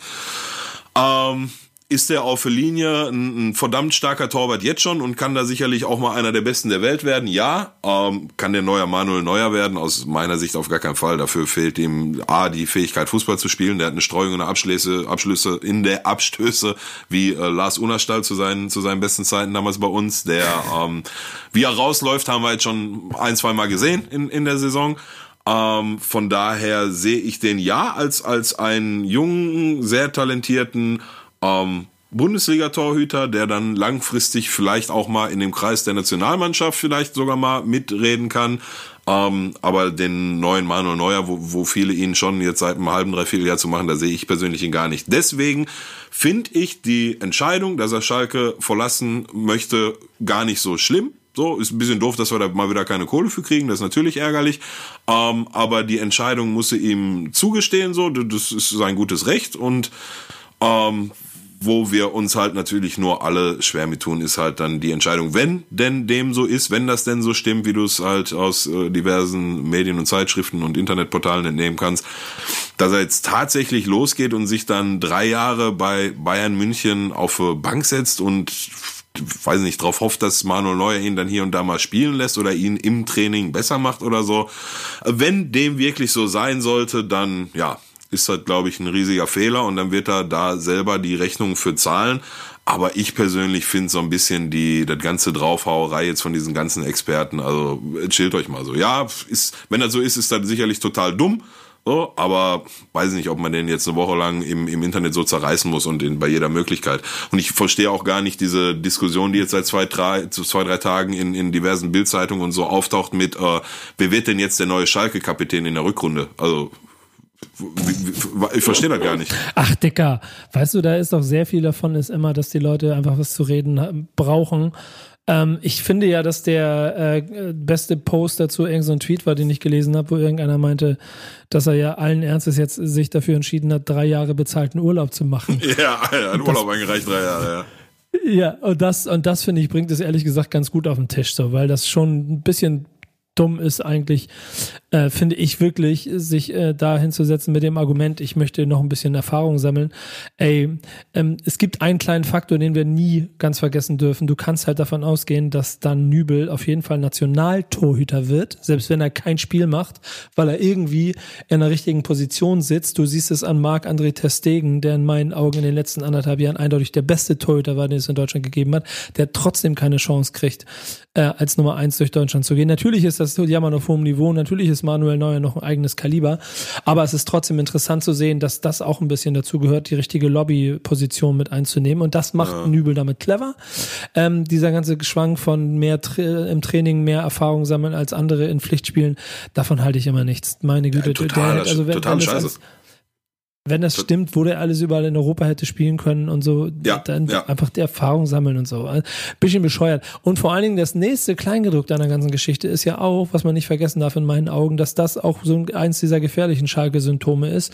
Ähm, ist er auf der Linie ein, ein verdammt starker Torwart jetzt schon und kann da sicherlich auch mal einer der Besten der Welt werden? Ja. Ähm, kann der neuer Manuel Neuer werden? Aus meiner Sicht auf gar keinen Fall. Dafür fehlt ihm A, die Fähigkeit, Fußball zu spielen. Der hat eine Streuung und eine Abschlüsse, Abschlüsse in der Abstöße, wie äh, Lars Unerstall zu seinen, zu seinen besten Zeiten damals bei uns. Der, ähm, wie er rausläuft, haben wir jetzt schon ein, zwei Mal gesehen in, in der Saison. Ähm, von daher sehe ich den ja als, als einen jungen, sehr talentierten ähm, Bundesliga-Torhüter, der dann langfristig vielleicht auch mal in dem Kreis der Nationalmannschaft vielleicht sogar mal mitreden kann. Ähm, aber den neuen Manuel Neuer, wo, wo viele ihn schon jetzt seit einem halben, dreiviertel Jahr zu machen, da sehe ich persönlich ihn gar nicht. Deswegen finde ich die Entscheidung, dass er Schalke verlassen möchte, gar nicht so schlimm. So, ist ein bisschen doof, dass wir da mal wieder keine Kohle für kriegen, das ist natürlich ärgerlich. Ähm, aber die Entscheidung musste ihm zugestehen, so, das ist sein gutes Recht und ähm, wo wir uns halt natürlich nur alle schwer mit tun, ist halt dann die Entscheidung, wenn denn dem so ist, wenn das denn so stimmt, wie du es halt aus äh, diversen Medien und Zeitschriften und Internetportalen entnehmen kannst, dass er jetzt tatsächlich losgeht und sich dann drei Jahre bei Bayern München auf äh, Bank setzt und weiß nicht, darauf hofft, dass Manuel Neuer ihn dann hier und da mal spielen lässt oder ihn im Training besser macht oder so. Wenn dem wirklich so sein sollte, dann ja, ist das, glaube ich, ein riesiger Fehler und dann wird er da selber die Rechnung für zahlen. Aber ich persönlich finde so ein bisschen die, das ganze Draufhauerei jetzt von diesen ganzen Experten, also chillt euch mal so. Ja, ist, wenn das so ist, ist das sicherlich total dumm. So, aber weiß nicht, ob man den jetzt eine Woche lang im, im Internet so zerreißen muss und in, bei jeder Möglichkeit. Und ich verstehe auch gar nicht diese Diskussion, die jetzt seit zwei, drei, zwei, drei Tagen in, in diversen Bildzeitungen und so auftaucht mit, äh, wer wird denn jetzt der neue Schalke-Kapitän in der Rückrunde? Also, ich verstehe das gar nicht. Ach, Dicker, weißt du, da ist doch sehr viel davon, ist immer, dass die Leute einfach was zu reden ha- brauchen. Ähm, ich finde ja, dass der äh, beste Post dazu irgendein so ein Tweet war, den ich gelesen habe, wo irgendeiner meinte, dass er ja allen Ernstes jetzt sich dafür entschieden hat, drei Jahre bezahlten Urlaub zu machen. Ja, er hat Urlaub eingereicht, drei Jahre, ja. Ja, und das, und das finde ich, bringt es ehrlich gesagt ganz gut auf den Tisch, so, weil das schon ein bisschen dumm ist eigentlich, äh, finde ich wirklich, sich äh, da hinzusetzen mit dem Argument, ich möchte noch ein bisschen Erfahrung sammeln. Ey, ähm, es gibt einen kleinen Faktor, den wir nie ganz vergessen dürfen. Du kannst halt davon ausgehen, dass dann Nübel auf jeden Fall Nationaltorhüter wird, selbst wenn er kein Spiel macht, weil er irgendwie in der richtigen Position sitzt. Du siehst es an Marc-André Testegen, der in meinen Augen in den letzten anderthalb Jahren eindeutig der beste Torhüter war, den es in Deutschland gegeben hat, der trotzdem keine Chance kriegt, äh, als Nummer eins durch Deutschland zu gehen. Natürlich ist das Jammern auf hohem Niveau, natürlich ist Manuel Neuer noch ein eigenes Kaliber, aber es ist trotzdem interessant zu sehen, dass das auch ein bisschen dazu gehört, die richtige Lobbyposition mit einzunehmen und das macht Nübel damit clever. Ähm, dieser ganze Geschwank von mehr Tra im Training, mehr Erfahrung sammeln als andere in Pflichtspielen, davon halte ich immer nichts. Meine Güte, total, der, also wenn, total wenn scheiße. als, wenn das stimmt, wo der alles überall in Europa hätte spielen können und so, Ja, dann ja. einfach die Erfahrung sammeln und so. Also, Bisschen bescheuert. Und vor allen Dingen das nächste Kleingedruckte an der ganzen Geschichte ist ja auch, was man nicht vergessen darf in meinen Augen, dass das auch so ein- eins dieser gefährlichen Schalke-Symptome ist,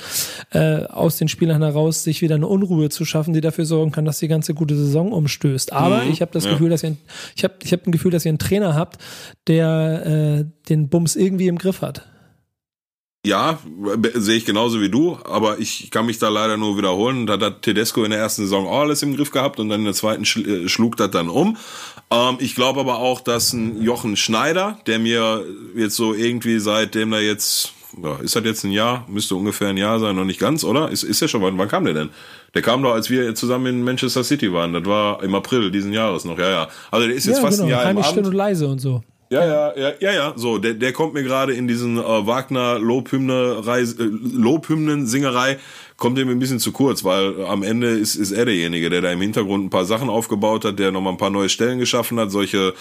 äh, aus den Spielern heraus sich wieder eine Unruhe zu schaffen, die dafür sorgen kann, dass die ganze gute Saison umstößt. Aber ich habe das Mhm. ja. Gefühl, dass ihr, ich habe ich hab ein Gefühl, dass ihr einen Trainer habt, der äh, den Bums irgendwie im Griff hat. Ja, sehe ich genauso wie du, aber ich kann mich da leider nur wiederholen. Da hat Tedesco in der ersten Saison auch alles im Griff gehabt und dann in der zweiten äh, schlug das dann um. Ähm, ich glaube aber auch, dass ein Jochen Schneider, der mir jetzt so irgendwie seitdem er jetzt, ja, ist das jetzt ein Jahr, müsste ungefähr ein Jahr sein, noch nicht ganz, oder? Ist, ist der schon, wann, wann kam der denn? Der kam doch, als wir zusammen in Manchester City waren. Das war im April diesen Jahres noch, ja, ja. Also der ist jetzt fast ein Jahr im heimlich Amt. still und leise und so. Ja, ja, ja, ja, ja. So, der, der kommt mir gerade in diesen äh, Wagner Lobhymne äh, Lobhymnen Singerei kommt ihm ein bisschen zu kurz, weil äh, am Ende ist ist er derjenige, der da im Hintergrund ein paar Sachen aufgebaut hat, der nochmal ein paar neue Stellen geschaffen hat, solche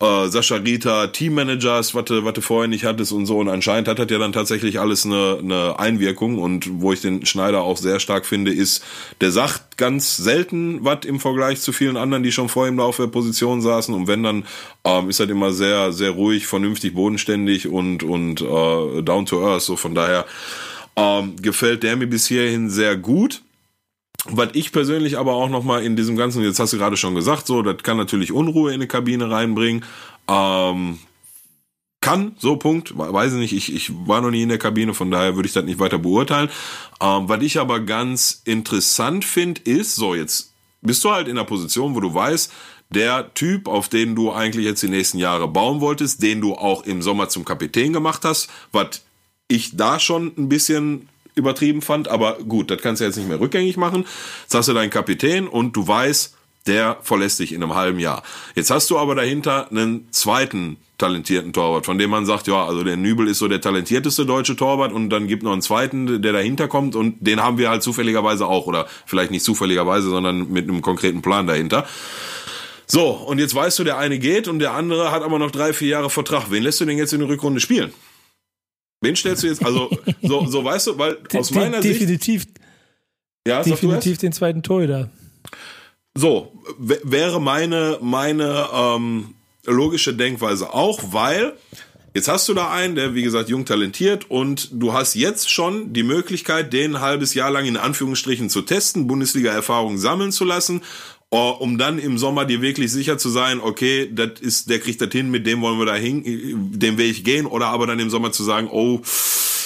äh, Sascha Rita Teammanagers, was du was du vorher nicht hattest und so. Und anscheinend hat das ja dann tatsächlich alles eine eine Einwirkung. Und wo ich den Schneider auch sehr stark finde, ist der sagt ganz selten was im Vergleich zu vielen anderen, die schon vor ihm da auf der Position saßen. Und wenn dann ähm, ist halt immer sehr sehr ruhig, vernünftig, bodenständig und und äh, down to earth, so von daher ähm, gefällt der mir bis hierhin sehr gut. Was ich persönlich aber auch nochmal in diesem ganzen, jetzt hast du gerade schon gesagt, so, das kann natürlich Unruhe in eine Kabine reinbringen. Ähm, kann, so Punkt, We- weiß ich nicht, ich, ich war noch nie in der Kabine, von daher würde ich das nicht weiter beurteilen. Ähm, was ich aber ganz interessant finde, ist, so jetzt bist du halt in einer Position, wo du weißt, der Typ, auf den du eigentlich jetzt die nächsten Jahre bauen wolltest, den du auch im Sommer zum Kapitän gemacht hast, was ich da schon ein bisschen übertrieben fand, aber gut, das kannst du jetzt nicht mehr rückgängig machen. Jetzt hast du deinen Kapitän und du weißt, der verlässt dich in einem halben Jahr. Jetzt hast du aber dahinter einen zweiten talentierten Torwart, von dem man sagt, ja, also der Nübel ist so der talentierteste deutsche Torwart und dann gibt noch einen zweiten, der dahinter kommt und den haben wir halt zufälligerweise auch oder vielleicht nicht zufälligerweise, sondern mit einem konkreten Plan dahinter. So, und jetzt weißt du, der eine geht und der andere hat aber noch drei, vier Jahre Vertrag. Wen lässt du denn jetzt in der Rückrunde spielen? Wen stellst du jetzt, also, so, so weißt du, weil aus De- meiner Sicht, definitiv, ja, du erst? definitiv den zweiten Torhüter. So, wäre meine, meine ähm, logische Denkweise auch, weil jetzt hast du da einen, der wie gesagt jung talentiert und du hast jetzt schon die Möglichkeit, den ein halbes Jahr lang in Anführungsstrichen zu testen, Bundesliga-Erfahrung sammeln zu lassen, um dann im Sommer dir wirklich sicher zu sein, okay, das ist, der kriegt das hin, mit dem wollen wir da hin, den Weg gehen, oder aber dann im Sommer zu sagen, oh,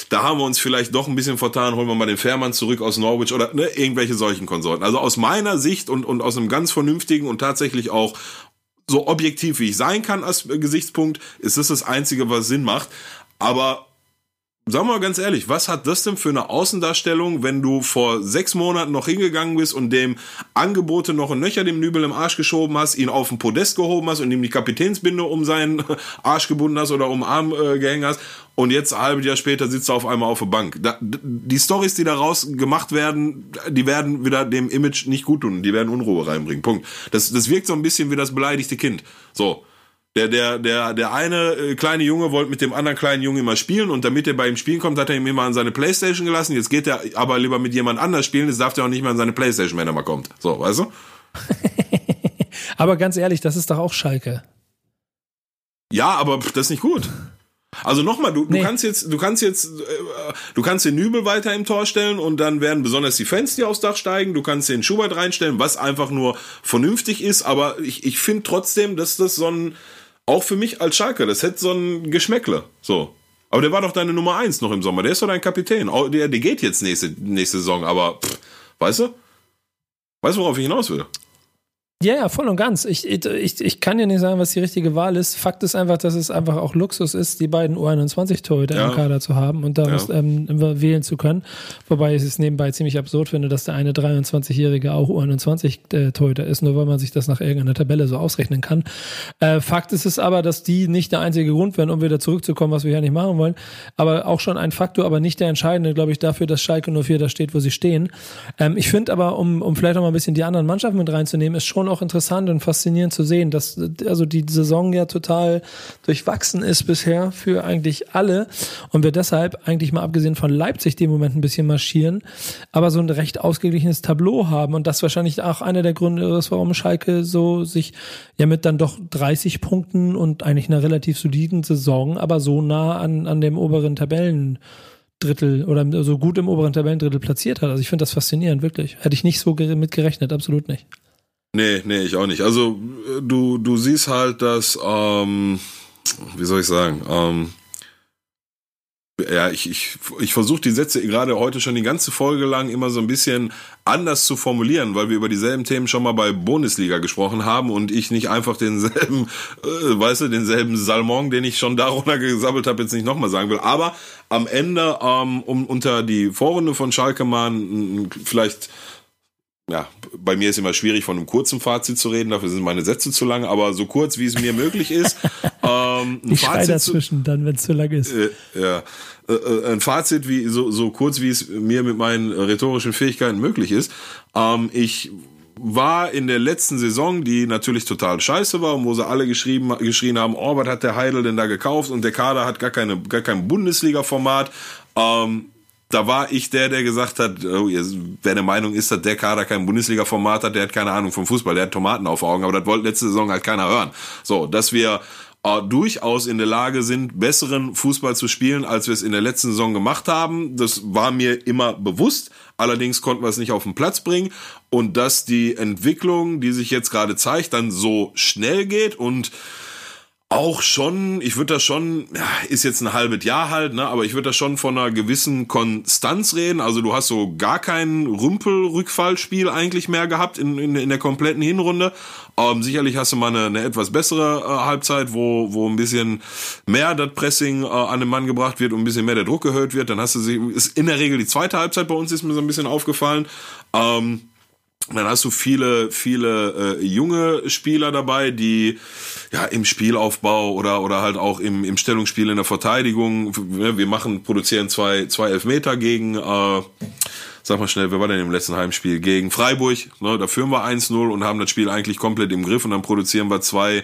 da haben wir uns vielleicht doch ein bisschen vertan, holen wir mal den Fährmann zurück aus Norwich oder ne, irgendwelche solchen Konsorten. Also aus meiner Sicht und, und aus einem ganz vernünftigen und tatsächlich auch so objektiv wie ich sein kann als Gesichtspunkt, ist das das Einzige, was Sinn macht. Aber Sagen wir mal ganz ehrlich, was hat das denn für eine Außendarstellung, wenn du vor sechs Monaten noch hingegangen bist und dem Angebote noch ein Nöcher dem Nübel im Arsch geschoben hast, ihn auf den Podest gehoben hast und ihm die Kapitänsbinde um seinen Arsch gebunden hast oder um den Arm äh, gehängt hast und jetzt ein halbes Jahr später sitzt er auf einmal auf der Bank. Da, die Stories, die daraus gemacht werden, die werden wieder dem Image nicht gut tun, die werden Unruhe reinbringen. Punkt. Das, das wirkt so ein bisschen wie das beleidigte Kind. So. Der, der, der, der eine äh, kleine Junge wollte mit dem anderen kleinen Jungen immer spielen und damit er bei ihm spielen kommt, hat er ihm immer an seine Playstation gelassen. Jetzt geht er aber lieber mit jemand anders spielen, jetzt darf er auch nicht mehr an seine Playstation, wenn er mal kommt. So, weißt du? Aber ganz ehrlich, das ist doch auch Schalke. Ja, aber das ist nicht gut. Also nochmal, du, Nee. du kannst jetzt, du kannst jetzt, äh, du kannst den Nübel weiter im Tor stellen und dann werden besonders die Fans, die aufs Dach steigen. Du kannst den Schubert reinstellen, was einfach nur vernünftig ist. Aber ich, ich finde trotzdem, dass das so ein, auch für mich als Schalke, das hätte so ein Geschmäckle. So. Aber der war doch deine Nummer eins noch im Sommer. Der ist doch dein Kapitän. Der, der geht jetzt nächste, nächste Saison, aber pff, weißt du? Weißt du, worauf ich hinaus will? Ja, ja, voll und ganz. Ich, ich, ich kann ja nicht sagen, was die richtige Wahl ist. Fakt ist einfach, dass es einfach auch Luxus ist, die beiden U21-Torhüter Ja. im Kader zu haben und daraus Ja. ähm, wählen zu können. Wobei ich es nebenbei ziemlich absurd finde, dass der eine 23-Jährige auch U21-Torhüter ist, nur weil man sich das nach irgendeiner Tabelle so ausrechnen kann. Äh, Fakt ist es aber, dass die nicht der einzige Grund wären, um wieder zurückzukommen, was wir ja nicht machen wollen. Aber auch schon ein Faktor, aber nicht der entscheidende, glaube ich, dafür, dass Schalke 04 da steht, wo sie stehen. Ähm, ich finde aber, um, um vielleicht noch mal ein bisschen die anderen Mannschaften mit reinzunehmen, ist schon schon auch interessant und faszinierend zu sehen, dass also die Saison ja total durchwachsen ist bisher für eigentlich alle und wir deshalb eigentlich mal abgesehen von Leipzig dem Moment ein bisschen marschieren, aber so ein recht ausgeglichenes Tableau haben und das wahrscheinlich auch einer der Gründe ist, warum Schalke so sich ja mit dann doch 30 Punkten und eigentlich einer relativ soliden Saison, aber so nah an, an dem oberen Tabellen Drittel oder so gut im oberen Tabellendrittel platziert hat. Also ich finde das faszinierend, wirklich. Hätte ich nicht so mit gerechnet, absolut nicht. Nee, nee, ich auch nicht. Also du, du siehst halt, dass, ähm, wie soll ich sagen, ähm, ja, ich, ich, ich versuche die Sätze gerade heute schon die ganze Folge lang immer so ein bisschen anders zu formulieren, weil wir über dieselben Themen schon mal bei Bundesliga gesprochen haben und ich nicht einfach denselben, äh, weißt du, denselben Salmon, den ich schon darunter gesammelt habe, jetzt nicht nochmal sagen will. Aber am Ende, ähm, um unter die Vorrunde von Schalke mal vielleicht ja, bei mir ist immer schwierig, von einem kurzen Fazit zu reden, dafür sind meine Sätze zu lang, aber so kurz, wie es mir möglich ist. Ähm, ein ich Fazit dazwischen dann, wenn es zu lang ist. Äh, ja, äh, äh, ein Fazit, wie so, so kurz, wie es mir mit meinen rhetorischen Fähigkeiten möglich ist. Ähm, ich war in der letzten Saison, die natürlich total scheiße war, wo sie alle geschrieben, geschrien haben, oh, was hat der Heidel denn da gekauft und der Kader hat gar keine, gar kein Bundesliga-Format. Ähm, da war ich der, der gesagt hat, oh, wer der Meinung ist, dass der Kader kein Bundesliga-Format hat, der hat keine Ahnung vom Fußball, der hat Tomaten auf Augen, aber das wollte letzte Saison halt keiner hören. So, dass wir äh, durchaus in der Lage sind, besseren Fußball zu spielen, als wir es in der letzten Saison gemacht haben. Das war mir immer bewusst. Allerdings konnten wir es nicht auf den Platz bringen. Und dass die Entwicklung, die sich jetzt gerade zeigt, dann so schnell geht und auch schon, ich würde das schon, ist jetzt ein halbes Jahr halt, ne, aber ich würde das schon von einer gewissen Konstanz reden. Also du hast so gar kein Rümpelrückfallspiel eigentlich mehr gehabt in, in, in der kompletten Hinrunde. Ähm, sicherlich hast du mal eine, eine etwas bessere äh, Halbzeit, wo, wo ein bisschen mehr das Pressing äh, an den Mann gebracht wird und ein bisschen mehr der Druck erhöht wird. Dann hast du sie, ist in der Regel die zweite Halbzeit bei uns ist mir so ein bisschen aufgefallen. Ähm, dann hast du viele, viele äh, junge Spieler dabei, die ja im Spielaufbau oder oder halt auch im, im Stellungsspiel in der Verteidigung. Wir machen, produzieren zwei, zwei Elfmeter gegen, äh, sag mal schnell, wer war denn im letzten Heimspiel? Gegen Freiburg. Ne, da führen wir 1-0 und haben das Spiel eigentlich komplett im Griff und dann produzieren wir zwei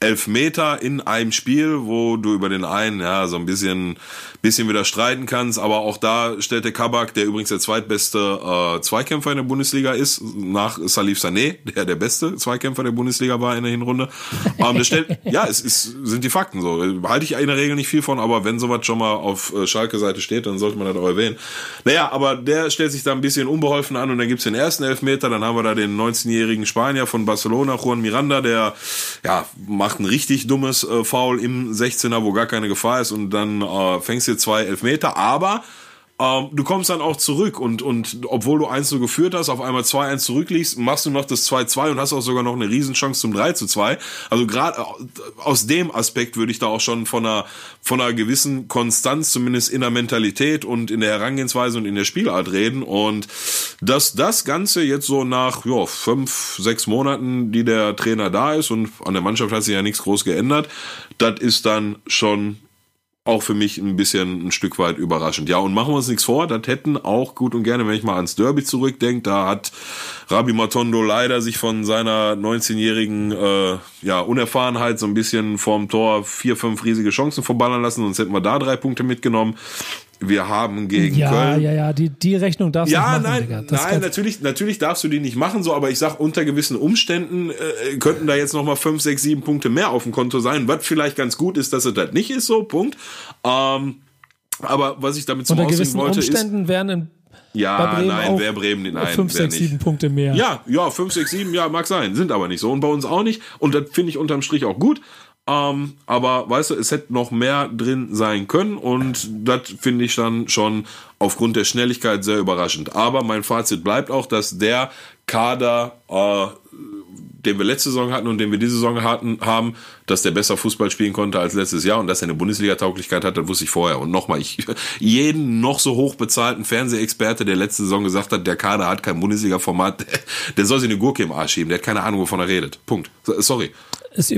elf Meter in einem Spiel, wo du über den einen ja so ein bisschen bisschen wieder streiten kannst, aber auch da stellt der Kabak, der übrigens der zweitbeste äh, Zweikämpfer in der Bundesliga ist, nach Salif Sané, der der beste Zweikämpfer der Bundesliga war in der Hinrunde. Ähm, das stellt, ja, es ist, sind die Fakten so. Halte ich in der Regel nicht viel von, aber wenn sowas schon mal auf äh, Schalke-Seite steht, dann sollte man das auch erwähnen. Naja, aber der stellt sich da ein bisschen unbeholfen an und dann gibt's den ersten Elfmeter, dann haben wir da den 19-jährigen Spanier von Barcelona, Juan Miranda, der ja macht ein richtig dummes äh, Foul im 16er, wo gar keine Gefahr ist und dann äh, fängst du zwei Elfmeter, aber ähm, du kommst dann auch zurück und, und obwohl du 1 geführt hast, auf einmal 2-1 zurückliegst, machst du noch das 2-2 und hast auch sogar noch eine Riesenchance zum 3-2. Also gerade äh, aus dem Aspekt würde ich da auch schon von einer, von einer gewissen Konstanz, zumindest in der Mentalität und in der Herangehensweise und in der Spielart reden. Und dass das Ganze jetzt so nach ja, fünf, sechs Monaten, die der Trainer da ist und an der Mannschaft hat sich ja nichts groß geändert, das ist dann schon auch für mich ein bisschen ein Stück weit überraschend. Ja, und machen wir uns nichts vor, das hätten auch gut und gerne, wenn ich mal ans Derby zurückdenke, da hat Rabi Matondo leider sich von seiner 19-jährigen äh, ja, Unerfahrenheit so ein bisschen vorm Tor vier, fünf riesige Chancen verballern lassen, sonst hätten wir da drei Punkte mitgenommen. Wir haben gegen ja, Köln. Ja, ja, ja, die, die Rechnung darfst du ja, nicht machen. Ja, nein, nein, natürlich, natürlich darfst du die nicht machen, so, aber ich sag, unter gewissen Umständen äh, könnten da jetzt nochmal fünf, sechs, sieben Punkte mehr auf dem Konto sein, was vielleicht ganz gut ist, dass es das nicht ist, so, Punkt. Ähm, aber was ich damit zum Unter gewissen wollte, Umständen ist, wären in ja, nein, wer Bremen, nein. 5, 6, 7 Punkte mehr. Ja, ja, 5, 6, 7, ja, mag sein, sind aber nicht so. Und bei uns auch nicht. Und das finde ich unterm Strich auch gut. Ähm, aber weißt du, es hätte noch mehr drin sein können und das finde ich dann schon aufgrund der Schnelligkeit sehr überraschend. Aber mein Fazit bleibt auch, dass der Kader, äh, den wir letzte Saison hatten und den wir diese Saison hatten, haben, dass der besser Fußball spielen konnte als letztes Jahr und dass er eine Bundesliga-Tauglichkeit hat, das wusste ich vorher. Und nochmal, ich, jeden noch so hoch bezahlten Fernsehexperte, der letzte Saison gesagt hat, der Kader hat kein Bundesliga-Format, der, der soll sich eine Gurke im Arsch schieben, der hat keine Ahnung, wovon er redet. Punkt. Sorry. Es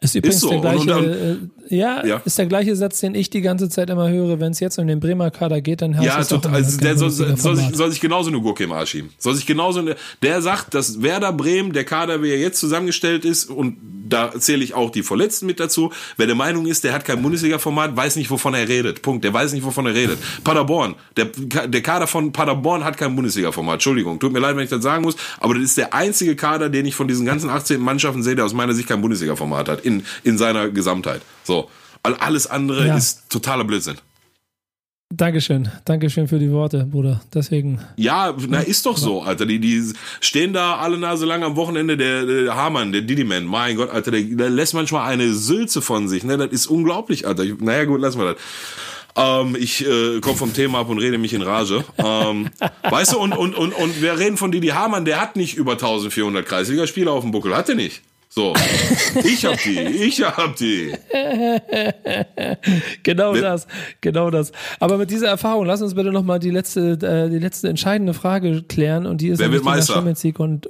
ist übrigens ist so. der gleiche, und, und, ja, ja, ist der gleiche Satz, den ich die ganze Zeit immer höre, wenn es jetzt um den Bremer Kader geht, dann heißt ja, das total, also der soll, soll, sich, soll sich genauso eine Gurke im Arsch schieben. Soll sich genauso eine, der sagt, dass Werder Bremen, der Kader, wie er jetzt zusammengestellt ist, und da zähle ich auch die Verletzten mit dazu, wer der Meinung ist, der hat kein Bundesliga-Format, weiß nicht, wovon er redet. Punkt. Der weiß nicht, wovon er redet. Paderborn, der, der Kader von Paderborn hat kein Bundesliga-Format. Entschuldigung, tut mir leid, wenn ich das sagen muss, aber das ist der einzige Kader, den ich von diesen ganzen 18 Mannschaften sehe, der aus meiner Sicht kein Bundesliga-Format hat, in, in seiner Gesamtheit. So. Alles andere ja. ist totaler Blödsinn. Dankeschön, Dankeschön für die Worte, Bruder. Deswegen. Ja, na ist doch so, Alter. Die, die stehen da alle Nase lang am Wochenende. Der, der Hamann, der Didiman, mein Gott, Alter, der, der lässt manchmal eine Sülze von sich. Ne, das ist unglaublich, Alter. Naja, gut, lassen wir das. Ähm, ich äh, komme vom Thema ab und rede mich in Rage. Ähm, weißt du, und, und, und, und wir reden von Didi Hamann, der hat nicht über 1400 Kreisligaspiele auf dem Buckel. Hat er nicht. So, ich hab die, ich hab die. genau Wer, das, genau das. Aber mit dieser Erfahrung, lass uns bitte nochmal die letzte, äh, die letzte entscheidende Frage klären und die ist Wer wird Meister? Champions League und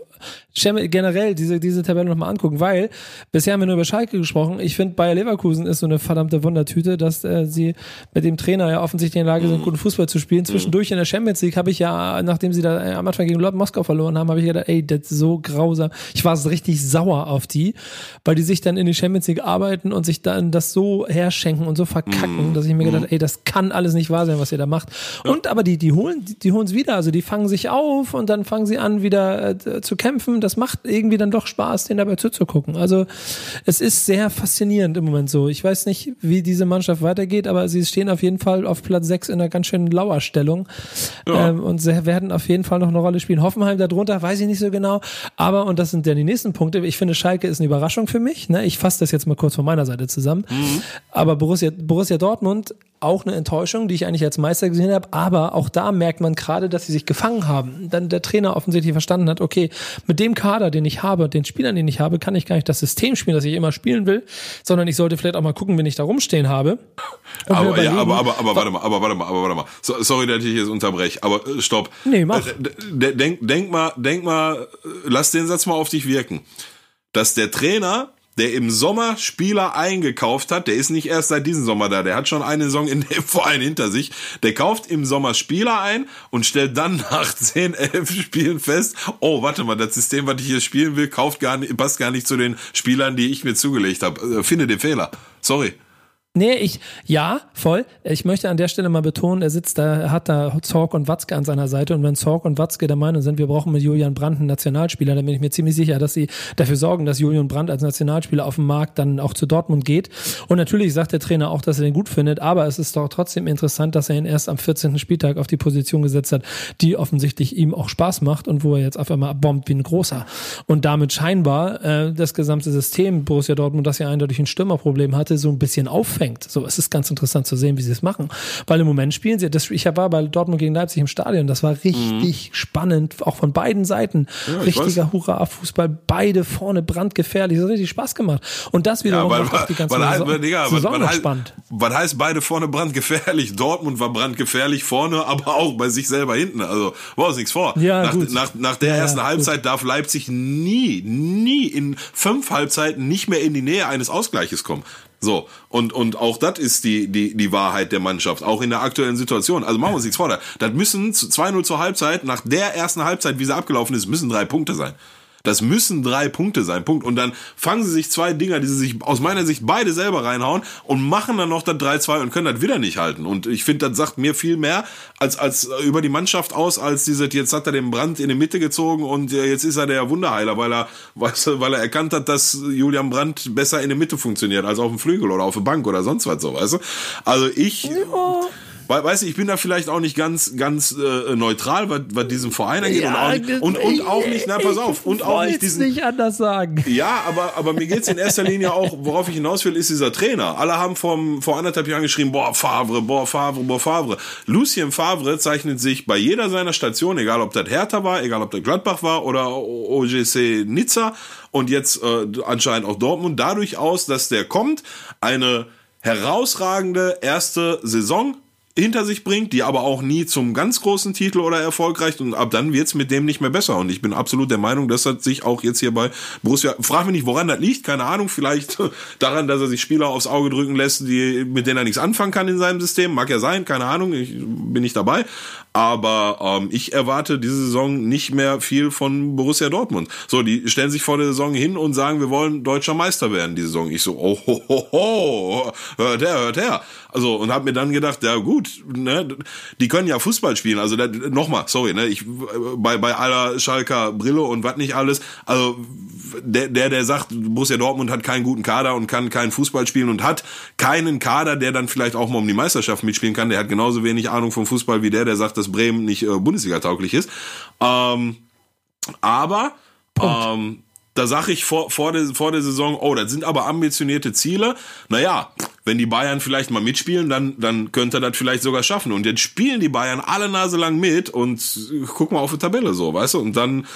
generell diese, diese Tabelle nochmal angucken, weil bisher haben wir nur über Schalke gesprochen. Ich finde, Bayer Leverkusen ist so eine verdammte Wundertüte, dass äh, sie mit dem Trainer ja offensichtlich in der Lage sind, guten Fußball zu spielen. Zwischendurch in der Champions League habe ich ja, nachdem sie da am Anfang gegen Lord Moskau verloren haben, habe ich gedacht, ey, das ist so grausam. Ich war richtig sauer auf die, weil die sich dann in die Champions League arbeiten und sich dann das so herschenken und so verkacken, mhm. dass ich mir gedacht, mhm. ey, das kann alles nicht wahr sein, was ihr da macht. Und aber die, die holen, die, die holen es wieder. Also die fangen sich auf und dann fangen sie an, wieder äh, zu kämpfen. Das macht irgendwie dann doch Spaß, den dabei zuzugucken. Also es ist sehr faszinierend im Moment so. Ich weiß nicht, wie diese Mannschaft weitergeht, aber sie stehen auf jeden Fall auf Platz 6 in einer ganz schönen Lauerstellung ja. ähm, und sie werden auf jeden Fall noch eine Rolle spielen. Hoffenheim darunter, weiß ich nicht so genau. Aber, und das sind ja die nächsten Punkte, ich finde, Schalke ist eine Überraschung für mich. Ne? Ich fasse das jetzt mal kurz von meiner Seite zusammen. Mhm. Aber Borussia, Borussia Dortmund auch eine Enttäuschung, die ich eigentlich als Meister gesehen habe, aber auch da merkt man gerade, dass sie sich gefangen haben. Dann der Trainer offensichtlich verstanden hat, okay, mit dem Kader, den ich habe, den Spielern, den ich habe, kann ich gar nicht das System spielen, das ich immer spielen will, sondern ich sollte vielleicht auch mal gucken, wenn ich da rumstehen habe. Aber, ja, aber, aber, aber, warte mal, aber warte mal, aber warte mal. So, sorry, dass ich jetzt unterbreche, aber äh, stopp. Nee, mach. Äh, denk, denk mal, denk mal, lass den Satz mal auf dich wirken. Dass der Trainer der im Sommer Spieler eingekauft hat, der ist nicht erst seit diesem Sommer da, der hat schon eine Saison in dem Verein hinter sich, der kauft im Sommer Spieler ein und stellt dann nach 10, 11 Spielen fest, oh, warte mal, das System, was ich hier spielen will, kauft gar nicht, passt gar nicht zu den Spielern, die ich mir zugelegt habe. Äh, finde den Fehler. Sorry. Nee, ich, ja, voll. Ich möchte an der Stelle mal betonen, er sitzt da, er hat da Zorg und Watzke an seiner Seite und wenn Zorg und Watzke der Meinung sind, wir brauchen mit Julian Brandt einen Nationalspieler, dann bin ich mir ziemlich sicher, dass sie dafür sorgen, dass Julian Brandt als Nationalspieler auf dem Markt dann auch zu Dortmund geht. Und natürlich sagt der Trainer auch, dass er den gut findet, aber es ist doch trotzdem interessant, dass er ihn erst am 14. Spieltag auf die Position gesetzt hat, die offensichtlich ihm auch Spaß macht und wo er jetzt auf einmal bombt wie ein großer. Und damit scheinbar äh, das gesamte System Borussia Dortmund, das ja eindeutig ein Stürmerproblem hatte, so ein bisschen auffängt fängt. So, es ist ganz interessant zu sehen, wie sie es machen. Weil im Moment spielen sie, das, ich war bei Dortmund gegen Leipzig im Stadion, das war richtig mhm. spannend, auch von beiden Seiten. Ja, Richtiger Hurra-Fußball, beide vorne brandgefährlich, das hat richtig Spaß gemacht. Und das wiederum ja, weil, macht die ganze weil, Saison, weil, Digga, Saison was, was, spannend. Was heißt beide vorne brandgefährlich? Dortmund war brandgefährlich vorne, aber auch bei sich selber hinten. Also, war uns nichts vor. Ja, nach, gut. nach, nach der ja, ersten Halbzeit gut. darf Leipzig nie, nie in fünf Halbzeiten nicht mehr in die Nähe eines Ausgleiches kommen. So, und, und auch das ist die, die, die Wahrheit der Mannschaft, auch in der aktuellen Situation. Also machen wir uns nichts vor. Das müssen 2-0 zur Halbzeit, nach der ersten Halbzeit, wie sie abgelaufen ist, müssen drei Punkte sein. Das müssen drei Punkte sein. Punkt. Und dann fangen sie sich zwei Dinger, die sie sich aus meiner Sicht beide selber reinhauen und machen dann noch das 3-2 und können das wieder nicht halten. Und ich finde, das sagt mir viel mehr als, als über die Mannschaft aus, als diese, jetzt hat er den Brand in die Mitte gezogen und jetzt ist er der Wunderheiler, weil er, weil er erkannt hat, dass Julian Brandt besser in der Mitte funktioniert als auf dem Flügel oder auf der Bank oder sonst was so, weißt du? Also ich. Ja weil, weißt du, ich bin da vielleicht auch nicht ganz, ganz äh, neutral, was, was diesem Verein angeht ja, und, auch nicht, und, und auch nicht, na pass auf, und auch nicht diesen. nicht anders sagen. Ja, aber, aber mir geht's in erster Linie auch, worauf ich hinaus will, ist dieser Trainer. Alle haben vom, vor anderthalb Jahren geschrieben, boah, Favre, boah, Favre, boah, Favre. Lucien Favre zeichnet sich bei jeder seiner Stationen, egal ob das Hertha war, egal ob das Gladbach war oder OGC Nizza und jetzt äh, anscheinend auch Dortmund, dadurch aus, dass der kommt, eine herausragende erste Saison hinter sich bringt, die aber auch nie zum ganz großen Titel oder Erfolg reicht und ab dann wird's mit dem nicht mehr besser. Und ich bin absolut der Meinung, dass das sich auch jetzt hier bei Borussia, frag mich nicht, woran das liegt, keine Ahnung, vielleicht daran, dass er sich Spieler aufs Auge drücken lässt, die, mit denen er nichts anfangen kann in seinem System, mag ja sein, keine Ahnung, ich bin nicht dabei. Aber ähm, ich erwarte diese Saison nicht mehr viel von Borussia Dortmund. So, die stellen sich vor der Saison hin und sagen, wir wollen deutscher Meister werden diese Saison. Ich so, oh, ho, ho, ho, hört her, hört her. Also und habe mir dann gedacht, ja gut, ne, die können ja Fußball spielen. Also nochmal, sorry, ne, ich bei bei aller Schalker Brille und was nicht alles. Also der der der sagt, Borussia Dortmund hat keinen guten Kader und kann keinen Fußball spielen und hat keinen Kader, der dann vielleicht auch mal um die Meisterschaft mitspielen kann. Der hat genauso wenig Ahnung vom Fußball wie der, der sagt, dass Bremen nicht äh, Bundesliga tauglich ist. Ähm, aber ähm, da sage ich vor, vor, der, vor der Saison, oh, das sind aber ambitionierte Ziele. Naja, wenn die Bayern vielleicht mal mitspielen, dann, dann könnte er das vielleicht sogar schaffen. Und jetzt spielen die Bayern alle Nase lang mit und guck mal auf die Tabelle so, weißt du? Und dann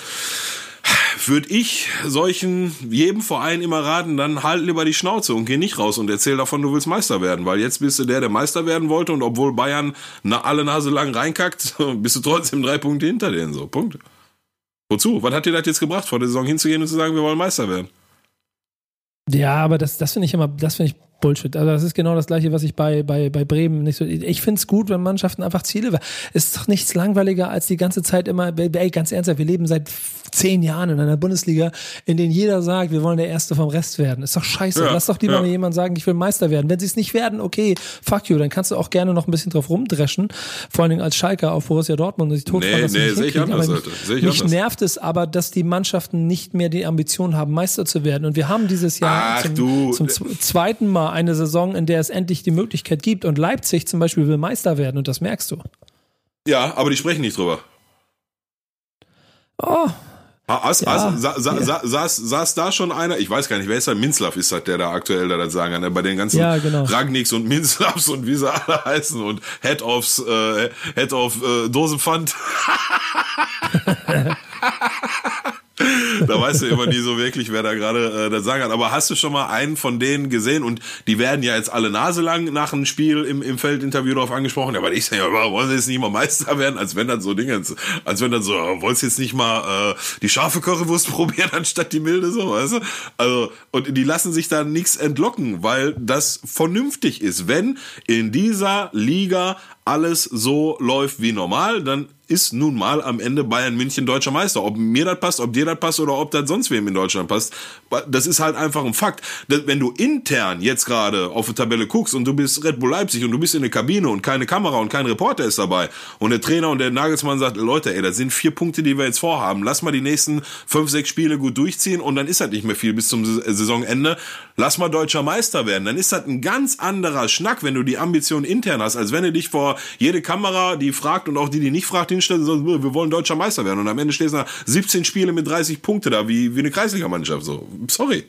würde ich solchen, jedem Verein immer raten, dann halt lieber die Schnauze und geh nicht raus und erzähl davon, du willst Meister werden, weil jetzt bist du der, der Meister werden wollte und obwohl Bayern na, alle Nase lang reinkackt, bist du trotzdem drei Punkte hinter denen, so, Punkt. Wozu? Was hat dir das jetzt gebracht, vor der Saison hinzugehen und zu sagen, wir wollen Meister werden? Ja, aber das, das finde ich immer, das finde ich Bullshit. Also das ist genau das gleiche, was ich bei, bei, bei Bremen nicht so. Ich finde es gut, wenn Mannschaften einfach Ziele. Es ist doch nichts langweiliger als die ganze Zeit immer, ey, ganz ernsthaft, wir leben seit zehn Jahren in einer Bundesliga, in denen jeder sagt, wir wollen der Erste vom Rest werden. Ist doch scheiße. Ja, Lass doch lieber ja. mal jemand sagen, ich will Meister werden. Wenn sie es nicht werden, okay, fuck you, dann kannst du auch gerne noch ein bisschen drauf rumdreschen. Vor allen Dingen als Schalker auf Borussia Dortmund und sich tot nee, nee, sehe ich anders, mich, seh ich mich anders. nervt es aber, dass die Mannschaften nicht mehr die Ambition haben, Meister zu werden. Und wir haben dieses Jahr Ach, zum, zum zweiten Mal eine Saison, in der es endlich die Möglichkeit gibt. Und Leipzig zum Beispiel will Meister werden und das merkst du. Ja, aber die sprechen nicht drüber. Oh, As, ja, as, sa, sa, ja. saß, saß da schon einer, ich weiß gar nicht, wer ist da, Minzlaff ist das, der da aktuell da das sagen kann, ne? bei den ganzen ja, genau. Ragniks und Minzlaffs und wie sie alle heißen und Head ofs, äh, Head of äh, Dosenpfand. da weißt du immer nie so wirklich, wer da gerade äh, das sagen hat. Aber hast du schon mal einen von denen gesehen? Und die werden ja jetzt alle naselang nach einem Spiel im, im Feldinterview darauf angesprochen. Ja, weil ich sage, ja, wollen sie jetzt nicht mal Meister werden? Als wenn dann so Dinge, als wenn dann so, wolltest jetzt nicht mal äh, die scharfe Currywurst probieren anstatt die milde, so, weißt du? Also, und die lassen sich da nichts entlocken, weil das vernünftig ist. Wenn in dieser Liga alles so läuft wie normal, dann ist nun mal am Ende Bayern München deutscher Meister. Ob mir das passt, ob dir das passt oder ob das sonst wem in Deutschland passt, das ist halt einfach ein Fakt. Wenn du intern jetzt gerade auf die Tabelle guckst und du bist Red Bull Leipzig und du bist in der Kabine und keine Kamera und kein Reporter ist dabei und der Trainer und der Nagelsmann sagt, Leute, ey, das sind vier Punkte, die wir jetzt vorhaben. Lass mal die nächsten fünf, sechs Spiele gut durchziehen und dann ist halt nicht mehr viel bis zum Saisonende. Lass mal deutscher Meister werden. Dann ist das ein ganz anderer Schnack, wenn du die Ambition intern hast, als wenn du dich vor jede Kamera, die fragt und auch die, die nicht fragt, hinstellst und sagst, wir wollen deutscher Meister werden. Und am Ende stehst du nach 17 Spiele mit 30 Punkte da, wie, wie eine Kreisligamannschaft. So, sorry.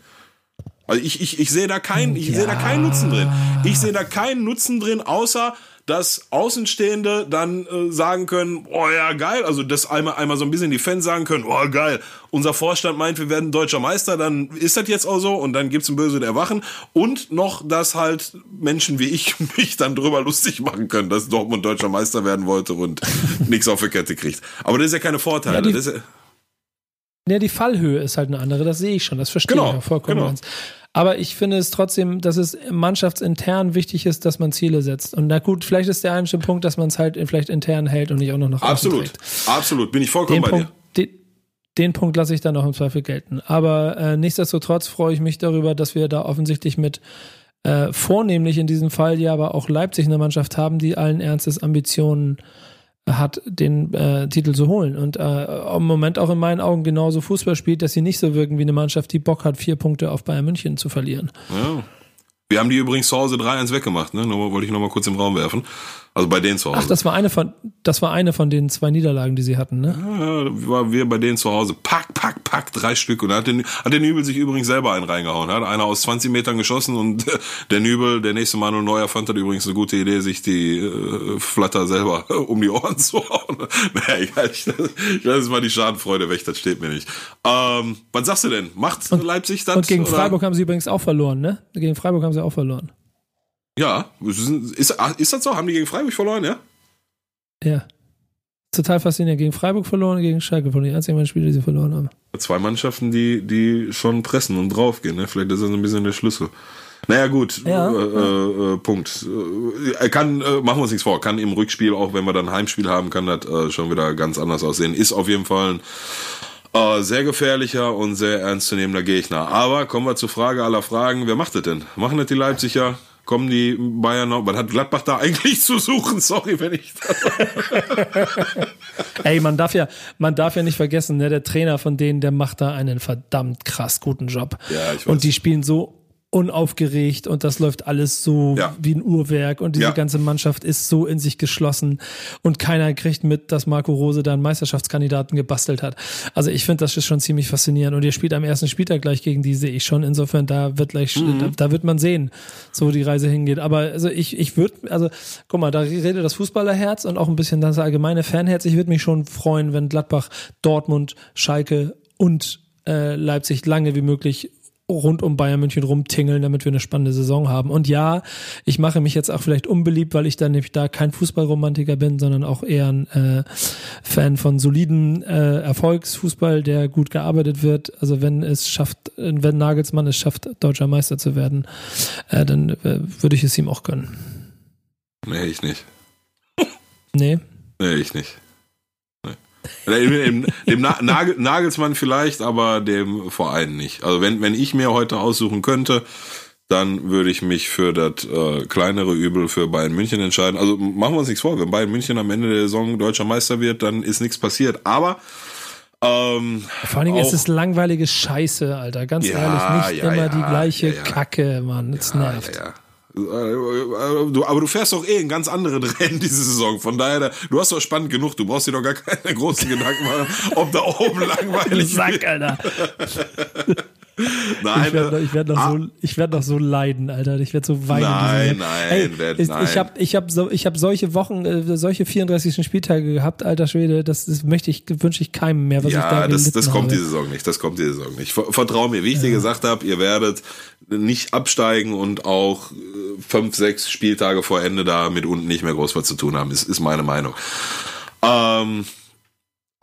Also ich, ich, ich sehe da keinen, ich ja. sehe da keinen Nutzen drin. Ich sehe da keinen Nutzen drin, außer dass Außenstehende dann äh, sagen können, oh ja, geil, also das einmal, einmal so ein bisschen die Fans sagen können, oh geil, unser Vorstand meint, wir werden deutscher Meister, dann ist das jetzt auch so und dann gibt's ein böse Erwachen und noch, dass halt Menschen wie ich mich dann drüber lustig machen können, dass Dortmund deutscher Meister werden wollte und nichts auf die Kette kriegt. Aber das ist ja keine Vorteile. Ja, die, das ist ja, ja, die Fallhöhe ist halt eine andere, das sehe ich schon, das verstehe genau, ich auch vollkommen genau. ganz. Aber ich finde es trotzdem, dass es mannschaftsintern wichtig ist, dass man Ziele setzt. Und na gut, vielleicht ist der einzige Punkt, dass man es halt vielleicht intern hält und nicht auch noch nach Absolut, absolut, bin ich vollkommen den bei Punkt, dir. Den, den Punkt lasse ich dann auch im Zweifel gelten. Aber äh, nichtsdestotrotz freue ich mich darüber, dass wir da offensichtlich mit äh, vornehmlich in diesem Fall ja aber auch Leipzig eine Mannschaft haben, die allen Ernstes Ambitionen hat, den äh, Titel zu holen. Und äh, im Moment auch in meinen Augen genauso Fußball spielt, dass sie nicht so wirken wie eine Mannschaft, die Bock hat, vier Punkte auf Bayern München zu verlieren. Ja. Wir haben die übrigens zu Hause 3-1 weggemacht, ne? Nur wollte ich nochmal kurz im Raum werfen. Also bei denen zu Hause. Ach, das war eine von, das war eine von den zwei Niederlagen, die sie hatten, ne? Ja, war wir bei denen zu Hause. Pack, pack, pack, drei Stück. Und da hat der, hat der Nübel sich übrigens selber einen reingehauen. Hat einer aus 20 Metern geschossen und der Nübel, der nächste Manuel Neuer, fand das übrigens eine gute Idee, sich die äh, Flatter selber um die Ohren zu hauen. naja, egal, ich, ich lasse mal die Schadenfreude weg, das steht mir nicht. Ähm, was sagst du denn? Macht und, Leipzig das? Und gegen oder? Freiburg haben sie übrigens auch verloren, ne? Gegen Freiburg haben sie auch verloren. Ja, ist, ist das so? Haben die gegen Freiburg verloren, ja? Ja. Total faszinierend. Gegen Freiburg verloren, gegen Schalke verloren. Die einzigen Spiele, die sie verloren haben. Zwei Mannschaften, die, die schon pressen und draufgehen. Ne? Vielleicht ist das ein bisschen der Schlüssel. Naja, gut, ja, äh, ja. Äh, Punkt. Er kann, äh, machen wir uns nichts vor, kann im Rückspiel, auch wenn wir dann Heimspiel haben, kann das äh, schon wieder ganz anders aussehen. Ist auf jeden Fall ein äh, sehr gefährlicher und sehr ernstzunehmender Gegner. Aber kommen wir zur Frage aller Fragen. Wer macht das denn? Machen das die Leipziger? Kommen die Bayern noch? Was hat Gladbach da eigentlich zu suchen? Sorry, wenn ich. Ey, man darf ja, man darf ja nicht vergessen, ne, der Trainer von denen, der macht da einen verdammt krass guten Job. Ja, ich weiß. Und die spielen so unaufgeregt und das läuft alles so Ja. wie ein Uhrwerk und diese Ja. ganze Mannschaft ist so in sich geschlossen und keiner kriegt mit, dass Marco Rose da einen Meisterschaftskandidaten gebastelt hat. Also ich finde das ist schon ziemlich faszinierend und ihr spielt am ersten Spieltag gleich gegen die, sehe ich schon. Insofern, da wird gleich, Mhm. da, da wird man sehen, so wo die Reise hingeht. Aber also ich, ich würde, also guck mal, da redet das Fußballerherz und auch ein bisschen das allgemeine Fanherz. Ich würde mich schon freuen, wenn Gladbach, Dortmund, Schalke und äh, Leipzig lange wie möglich rund um Bayern München rumtingeln, damit wir eine spannende Saison haben. Und ja, ich mache mich jetzt auch vielleicht unbeliebt, weil ich dann nämlich da kein Fußballromantiker bin, sondern auch eher ein äh, Fan von soliden äh, Erfolgsfußball, der gut gearbeitet wird. Also wenn es schafft, wenn Nagelsmann es schafft, deutscher Meister zu werden, äh, dann äh, würde ich es ihm auch gönnen. nee, ich nicht. Nee. Nee, ich nicht. Dem, dem, dem Na- Nagel, Nagelsmann vielleicht, aber dem Verein nicht. Also wenn, wenn ich mir heute aussuchen könnte, dann würde ich mich für das äh, kleinere Übel für Bayern München entscheiden. Also machen wir uns nichts vor, wenn Bayern München am Ende der Saison deutscher Meister wird, dann ist nichts passiert. Aber ähm, Vor allen Dingen ist Auch- es langweilige Scheiße, Alter. Ganz Ja, ehrlich, nicht ja, immer ja, die gleiche. Kacke, Mann. Das nervt. Ja, Du, aber du fährst doch eh in ganz andere Rennen diese Saison. Von daher, da- du hast doch spannend genug. Du brauchst dir doch gar keine großen Gedanken machen, ob da oben langweilig Sack, Alter. Nein, Ich werde werd noch, ah, so, ich werd noch so leiden, Alter. Ich werde so weinen. Nein, nein, Ey, werd- ich, nein. Ich habe ich hab so, ich hab solche Wochen, äh, solche 34. Spieltage gehabt, alter Schwede. Das, das möchte ich, wünsche ich keinem mehr, was ich da Ja, das, das kommt habe. die Saison nicht. Das kommt die Saison nicht. Ver- Vertrau mir, wie ich dir gesagt habe, ihr werdet nicht absteigen und auch äh, fünf, sechs Spieltage vor Ende da mit unten nicht mehr groß was zu tun haben. Ist, ist meine Meinung. Ähm,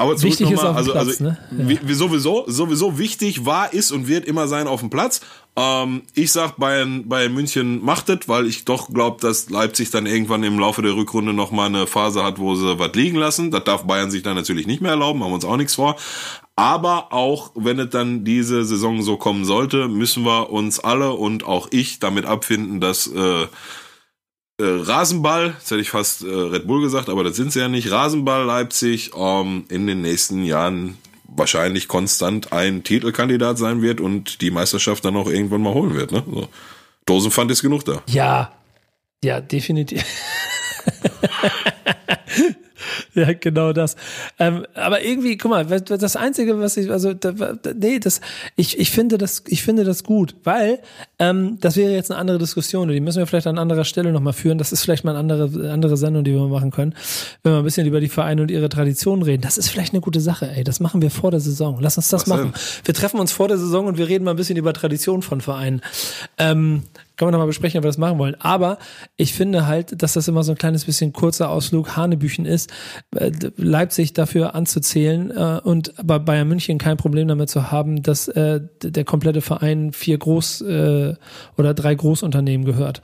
aber zurück Wichtig ist nochmal, auf dem also, Platz, also ne? Ja. wie, wie sowieso, sowieso wichtig war, ist und wird immer sein auf dem Platz. Ähm, ich sag, Bayern, Bayern München macht es, weil ich doch glaube, dass Leipzig dann irgendwann im Laufe der Rückrunde nochmal eine Phase hat, wo sie was liegen lassen. Das darf Bayern sich dann natürlich nicht mehr erlauben, haben wir uns auch nichts vor. Aber auch wenn es dann diese Saison so kommen sollte, müssen wir uns alle und auch ich damit abfinden, dass äh, äh, Rasenball, jetzt hätte ich fast äh, Red Bull gesagt, aber das sind sie ja nicht, Rasenball Leipzig ähm, in den nächsten Jahren wahrscheinlich konstant ein Titelkandidat sein wird und die Meisterschaft dann auch irgendwann mal holen wird. Ne? So. Dosenpfand ist genug da. Ja, ja, definitiv. ja, genau das. Ähm, aber irgendwie, guck mal, das Einzige, was ich, also, da, da, nee, das, ich, ich finde das, ich finde das gut, weil ähm, das wäre jetzt eine andere Diskussion, die müssen wir vielleicht an anderer Stelle nochmal führen. Das ist vielleicht mal eine andere, andere Sendung, die wir machen können, wenn wir ein bisschen über die Vereine und ihre Traditionen reden. Das ist vielleicht eine gute Sache, ey. Das machen wir vor der Saison. Lass uns das Was machen. denn? Wir treffen uns vor der Saison und wir reden mal ein bisschen über Traditionen von Vereinen. Ähm, können wir nochmal besprechen, ob wir das machen wollen. Aber ich finde halt, dass das immer so ein kleines bisschen kurzer Ausflug Hanebüchen ist, äh, Leipzig dafür anzuzählen äh, und bei Bayern München kein Problem damit zu haben, dass äh, der komplette Verein vier Groß- äh, oder drei Großunternehmen gehört.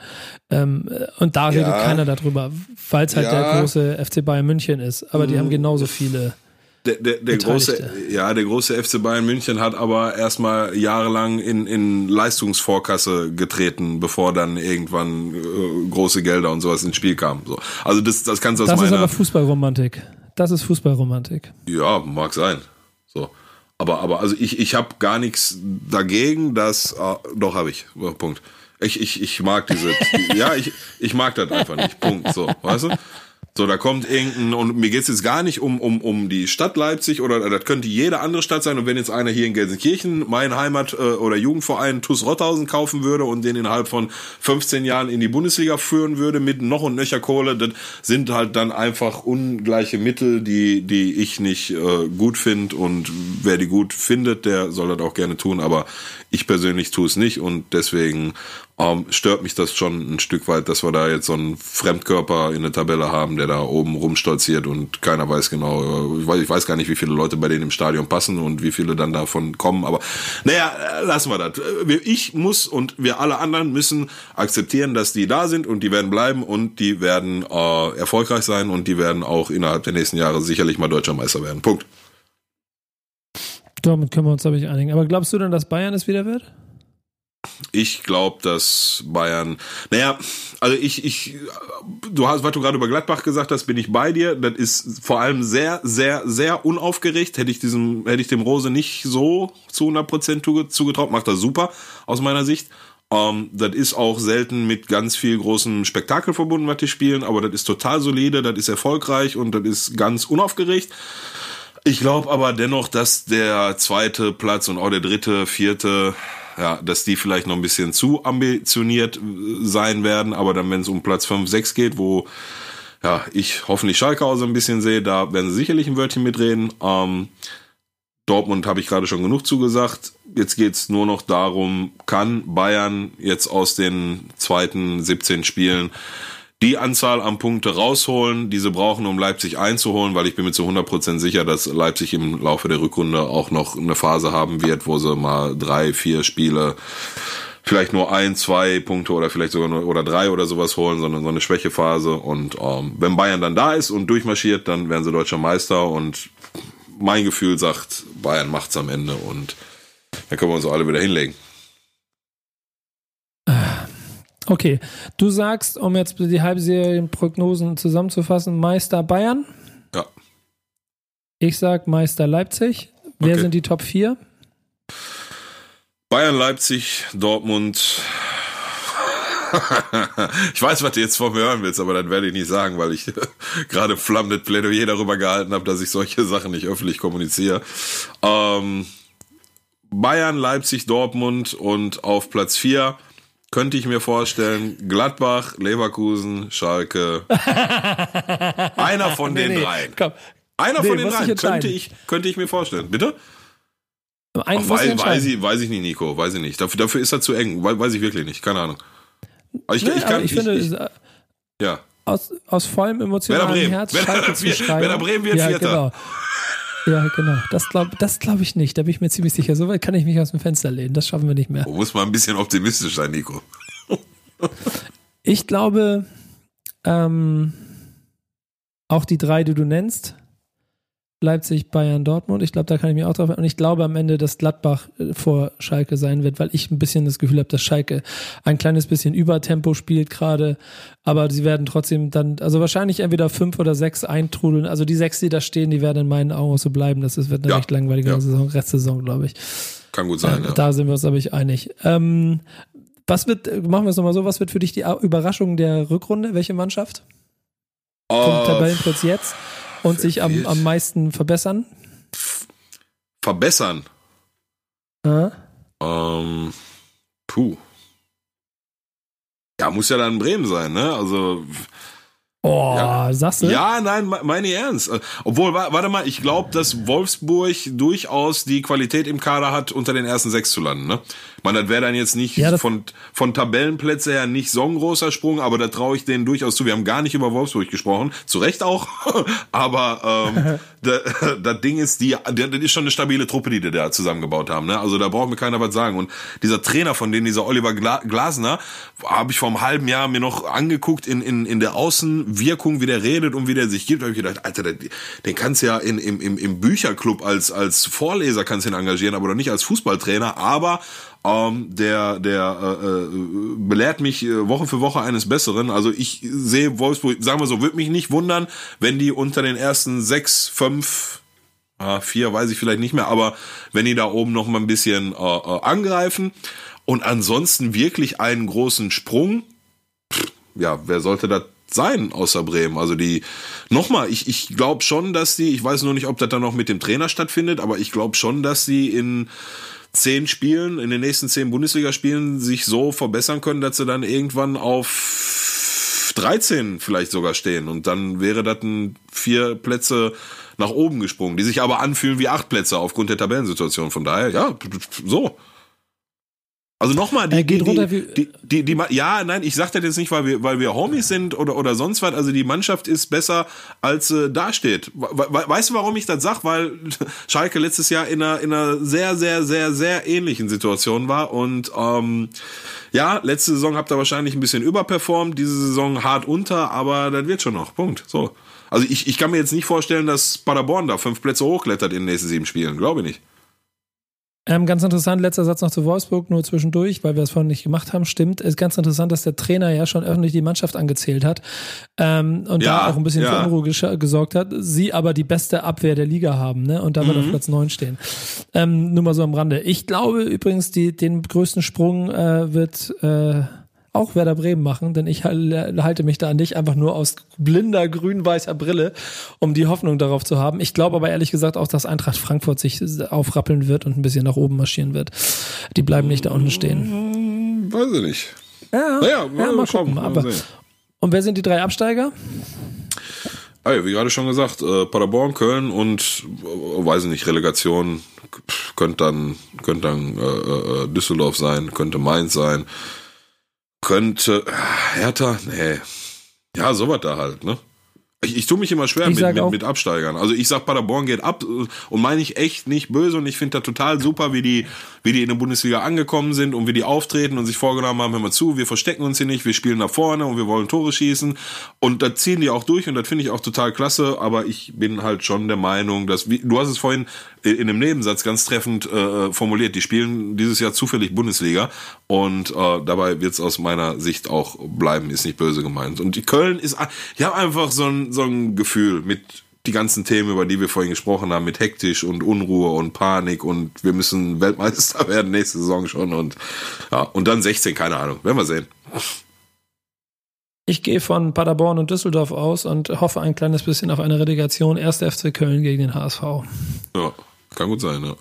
Ähm, äh, und da redet Ja. keiner darüber, weil es halt Ja. der große FC Bayern München ist. Aber die haben genauso viele. Der, der, der große, ja, der große FC Bayern München hat aber erstmal jahrelang in, in Leistungsvorkasse getreten, bevor dann irgendwann äh, große Gelder und sowas ins Spiel kamen. So. Also das, das kannst du aus Das ist meiner aber Fußballromantik. Das ist Fußballromantik. Ja, mag sein. So. Aber, aber also ich, ich habe gar nichts dagegen, dass. ah, doch, habe ich. Punkt. Ich, ich, ich mag diese. ja, ich, ich mag das einfach nicht. Punkt. So, weißt du? So, da kommt irgendein, und mir geht's jetzt gar nicht um, um, um die Stadt Leipzig oder das könnte jede andere Stadt sein. Und wenn jetzt einer hier in Gelsenkirchen mein Heimat- äh, oder Jugendverein TuS Rotthausen kaufen würde und den innerhalb von 15 Jahren in die Bundesliga führen würde mit noch und nöcher Kohle, das sind halt dann einfach ungleiche Mittel, die, die ich nicht äh, gut finde. Und wer die gut findet, der soll das auch gerne tun. Aber ich persönlich tue es nicht und deswegen ähm, stört mich das schon ein Stück weit, dass wir da jetzt so einen Fremdkörper in der Tabelle haben, der da oben rumstolziert und keiner weiß genau, äh, ich weiß, ich weiß gar nicht, wie viele Leute bei denen im Stadion passen und wie viele dann davon kommen, aber naja, äh, lassen wir das. Äh, ich muss und wir alle anderen müssen akzeptieren, dass die da sind und die werden bleiben und die werden äh, erfolgreich sein und die werden auch innerhalb der nächsten Jahre sicherlich mal deutscher Meister werden. Punkt. Damit können wir uns, glaube ich, einigen. Aber glaubst du denn, dass Bayern es wieder wird? Ich glaube, dass Bayern, naja, also ich, ich, du hast, was du gerade über Gladbach gesagt hast, bin ich bei dir. Das ist vor allem sehr, sehr, sehr unaufgeregt. Hätte ich diesem, hätte ich dem Rose nicht so zu 100 Prozent zugetraut, macht er super aus meiner Sicht. Ähm, das ist auch selten mit ganz viel großem Spektakel verbunden, was die spielen, aber das ist total solide, das ist erfolgreich und das ist ganz unaufgeregt. Ich glaube aber dennoch, dass der zweite Platz und auch der dritte, vierte, ja, dass die vielleicht noch ein bisschen zu ambitioniert äh, sein werden, aber dann, wenn es um Platz 5, 6 geht, wo ja, ich hoffentlich Schalke auch so ein bisschen sehe, da werden sie sicherlich ein Wörtchen mitreden. Ähm, Dortmund habe ich gerade schon genug zugesagt. Jetzt geht's nur noch darum, kann Bayern jetzt aus den zweiten 17 Spielen die Anzahl an Punkte rausholen, die sie brauchen, um Leipzig einzuholen, weil ich bin mir zu 100% sicher, dass Leipzig im Laufe der Rückrunde auch noch eine Phase haben wird, wo sie mal drei, vier Spiele vielleicht nur ein, zwei Punkte oder vielleicht sogar nur oder drei oder sowas holen, sondern so eine Schwächephase. Und ähm, wenn Bayern dann da ist und durchmarschiert, dann werden sie deutscher Meister. Und mein Gefühl sagt, Bayern macht's am Ende und dann können wir uns alle wieder hinlegen. Okay, du sagst, um jetzt die Halbserienprognosen zusammenzufassen, Meister Bayern. Ja. Ich sag Meister Leipzig. Wer okay. sind die Top 4? Bayern, Leipzig, Dortmund. ich weiß, was du jetzt von mir hören willst, aber dann werde ich nicht sagen, weil ich gerade flammendes Plädoyer darüber gehalten habe, dass ich solche Sachen nicht öffentlich kommuniziere. Ähm, Bayern, Leipzig, Dortmund und auf Platz 4 könnte ich mir vorstellen, Gladbach, Leverkusen, Schalke. Einer von den nee, dreien. Komm. Einer nee, von den dreien könnte ich, könnte ich mir vorstellen. Bitte? Ein, Ach, weiß, weiß, ich, weiß ich nicht, Nico. Weiß ich nicht. Dafür, dafür ist er zu eng. Weiß ich wirklich nicht. Keine Ahnung. Ich, nee, ich, kann, ich, ich finde, ich, ja. aus, aus vollem emotionalen Herz Schalke zu schreiben. Werder Bremen wird ja, Vierter. Genau. Ja, genau. Das glaube das glaub ich nicht. Da bin ich mir ziemlich sicher. Soweit kann ich mich aus dem Fenster lehnen. Das schaffen wir nicht mehr. Muss mal ein bisschen optimistisch sein, Nico. ich glaube, ähm, auch die drei, die du nennst, Leipzig, Bayern, Dortmund. Ich glaube, da kann ich mir auch drauf. Und ich glaube am Ende, dass Gladbach äh, vor Schalke sein wird, weil ich ein bisschen das Gefühl habe, dass Schalke ein kleines bisschen Übertempo spielt gerade. Aber sie werden trotzdem dann, also wahrscheinlich entweder fünf oder sechs eintrudeln. Also die sechs, die da stehen, die werden in meinen Augen auch so bleiben. Das wird eine ja. recht langweilige ja. Saison, Restsaison, glaube ich. Kann gut sein, äh, ja. Da sind wir uns, glaube ich, einig. Ähm, was wird, machen wir es nochmal so, was wird für dich die Überraschung der Rückrunde? Welche Mannschaft? Vom uh, Tabellenplatz jetzt? Und sich am, am meisten verbessern? Verbessern? Ja. Ähm, puh. Ja, muss ja dann Bremen sein, ne? Also Oh, ja. sagst du? Ja, nein, meine ernst. Obwohl, warte mal, ich glaube, dass Wolfsburg durchaus die Qualität im Kader hat, unter den ersten sechs zu landen. Ne? Man, das wäre dann jetzt nicht ja, von, von Tabellenplätze her nicht so ein großer Sprung, aber da traue ich denen durchaus zu. Wir haben gar nicht über Wolfsburg gesprochen, zu Recht auch. aber ähm, das Ding ist, die, das ist schon eine stabile Truppe, die die da zusammengebaut haben. Ne? Also da braucht mir keiner was sagen. Und dieser Trainer von denen, dieser Oliver Glasner, habe ich vor einem halben Jahr mir noch angeguckt in, in, in der Außenwirkung, wie der redet und wie der sich gibt. Da habe ich gedacht, Alter, den, den kannst du ja in, im, im, im Bücherclub als, als Vorleser kannst du ihn engagieren, aber doch nicht als Fußballtrainer. Aber ähm, der der äh, äh, belehrt mich äh, Woche für Woche eines Besseren. Also ich sehe Wolfsburg, sagen wir so, würde mich nicht wundern, wenn die unter den ersten sechs, fünf äh, vier weiß ich vielleicht nicht mehr, aber wenn die da oben noch mal ein bisschen äh, äh, angreifen und ansonsten wirklich einen großen Sprung, pff, ja, wer sollte das sein außer Bremen? Also die, nochmal, ich, ich glaube schon, dass die, ich weiß nur nicht, ob das dann noch mit dem Trainer stattfindet, aber ich glaube schon, dass sie in zehn Spielen, in den nächsten zehn Bundesligaspielen sich so verbessern können, dass sie dann irgendwann auf 13 vielleicht sogar stehen. Und dann wäre das ein vier Plätze nach oben gesprungen, die sich aber anfühlen wie acht Plätze aufgrund der Tabellensituation. Von daher, ja, so. Also nochmal, die, geht die, runter die, wie- die, die, ja, nein, ich sag das jetzt nicht, weil wir, weil wir Homies sind oder, oder sonst was. Also die Mannschaft ist besser, als äh, dasteht. We we weißt du, warum ich das sag? Weil Schalke letztes Jahr in einer, in einer sehr, sehr, sehr, sehr ähnlichen Situation war und ähm, ja, letzte Saison habt ihr wahrscheinlich ein bisschen überperformt, diese Saison hart unter, aber das wird schon noch. Punkt. So. Also ich, ich kann mir jetzt nicht vorstellen, dass Paderborn da fünf Plätze hochklettert in den nächsten sieben Spielen. Glaube ich nicht. Ähm, ganz interessant, letzter Satz noch zu Wolfsburg, nur zwischendurch, weil wir es vorhin nicht gemacht haben. Stimmt, ist ganz interessant, dass der Trainer ja schon öffentlich die Mannschaft angezählt hat ähm, und Ja, da auch ein bisschen ja. für Unruhe gesch- gesorgt hat. Sie aber die beste Abwehr der Liga haben ne? und damit Mhm. auf Platz 9 stehen. Ähm, nur mal so am Rande. Ich glaube übrigens, die, den größten Sprung äh, wird äh, auch Werder Bremen machen, denn ich hal- halte mich da an dich einfach nur aus blinder grün-weißer Brille, um die Hoffnung darauf zu haben. Ich glaube aber ehrlich gesagt auch, dass Eintracht Frankfurt sich aufrappeln wird und ein bisschen nach oben marschieren wird. Die bleiben nicht da unten stehen. Hm, weiß ich nicht. Ja, Naja, ja mal schauen, gucken. mal Aber, und wer sind die drei Absteiger? Ah wie gerade schon gesagt, äh, Paderborn, Köln und äh, weiß ich nicht, Relegation könnte dann könnte dann äh, äh, Düsseldorf sein, könnte Mainz sein, könnte äh, Hertha, nee. Ja, sowas da halt, ne? Ich, ich tue mich immer schwer Ich mit, mit, mit Absteigern. Also ich sag, Paderborn geht ab und meine ich echt nicht böse und ich finde das total super, wie die, wie die in der Bundesliga angekommen sind und wie die auftreten und sich vorgenommen haben, hör mal zu, wir verstecken uns hier nicht, wir spielen nach vorne und wir wollen Tore schießen und das ziehen die auch durch und das finde ich auch total klasse, aber ich bin halt schon der Meinung, dass, wie, du hast es vorhin in einem Nebensatz ganz treffend äh, formuliert, die spielen dieses Jahr zufällig Bundesliga und äh, dabei wird es aus meiner Sicht auch bleiben, ist nicht böse gemeint. Und die Köln ist, die haben einfach so ein, so ein Gefühl mit die ganzen Themen, über die wir vorhin gesprochen haben, mit hektisch und Unruhe und Panik und wir müssen Weltmeister werden nächste Saison schon und ja, und dann 16, keine Ahnung, werden wir sehen. Ich gehe von Paderborn und Düsseldorf aus und hoffe ein kleines bisschen auf eine Relegation. Erst FC Köln gegen den HSV. Ja, kann gut sein, ja.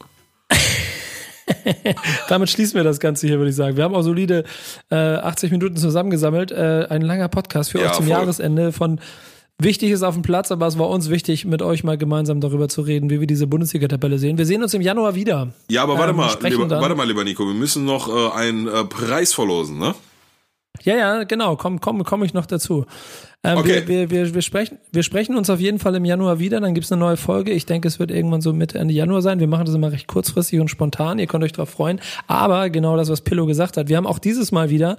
Damit schließen wir das Ganze hier, würde ich sagen. Wir haben auch solide äh, 80 Minuten zusammengesammelt. Äh, ein langer Podcast für Ja, euch zum voll. Jahresende von Wichtig ist auf dem Platz, aber es war uns wichtig, mit euch mal gemeinsam darüber zu reden, wie wir diese Bundesliga-Tabelle sehen. Wir sehen uns im Januar wieder. Ja, aber warte Ähm, mal, lieber, warte mal, lieber Nico, wir müssen noch äh, einen äh, Preis verlosen, ne? Ja, ja, genau, komm, komm, komm ich noch dazu. Ähm, Okay. wir, wir, wir, wir, sprechen, wir sprechen uns auf jeden Fall im Januar wieder, dann gibt's eine neue Folge. Ich denke, es wird irgendwann so Mitte Ende Januar sein. Wir machen das immer recht kurzfristig und spontan, ihr könnt euch drauf freuen. Aber genau das, was Pillow gesagt hat, wir haben auch dieses Mal wieder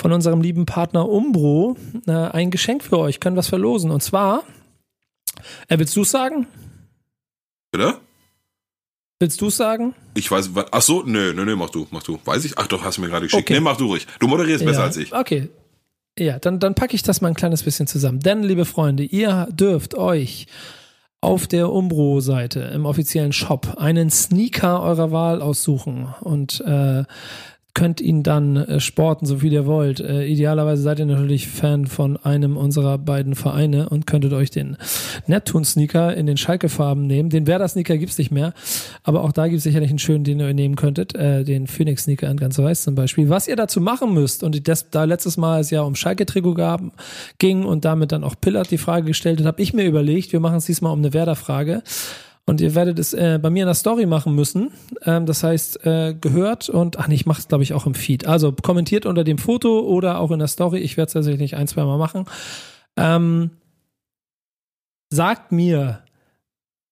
von unserem lieben Partner Umbro äh, ein Geschenk für euch, können was verlosen. Und zwar, äh, willst du sagen? Bitte? Willst du sagen? Ich weiß, ach so, nö, nö, nö, mach du, mach du. Weiß ich? Ach doch, hast du mir gerade geschickt. Okay. Nee, mach du ruhig. Du moderierst besser ja. als ich. Okay. Ja, dann, dann packe ich das mal ein kleines bisschen zusammen. Denn, liebe Freunde, ihr dürft euch auf der Umbro-Seite im offiziellen Shop einen Sneaker eurer Wahl aussuchen und äh, könnt ihn dann äh, sporten, so viel ihr wollt. Äh, idealerweise seid ihr natürlich Fan von einem unserer beiden Vereine und könntet euch den Neptun-Sneaker in den Schalke-Farben nehmen. Den Werder-Sneaker gibt's nicht mehr, aber auch da gibt's sicherlich einen schönen, den ihr nehmen könntet. Äh, den Phoenix-Sneaker in ganz weiß zum Beispiel. Was ihr dazu machen müsst, und das, da letztes Mal es ja um Schalke-Trikot ging und damit dann auch Pillard die Frage gestellt hat, habe ich mir überlegt, wir machen es diesmal um eine Werder-Frage. Und ihr werdet es äh, bei mir in der Story machen müssen. Ähm, das heißt, äh, gehört und, ach nee, ich mache es, glaube ich, auch im Feed. Also kommentiert unter dem Foto oder auch in der Story. Ich werde es tatsächlich ein, zwei Mal machen. Ähm, sagt mir,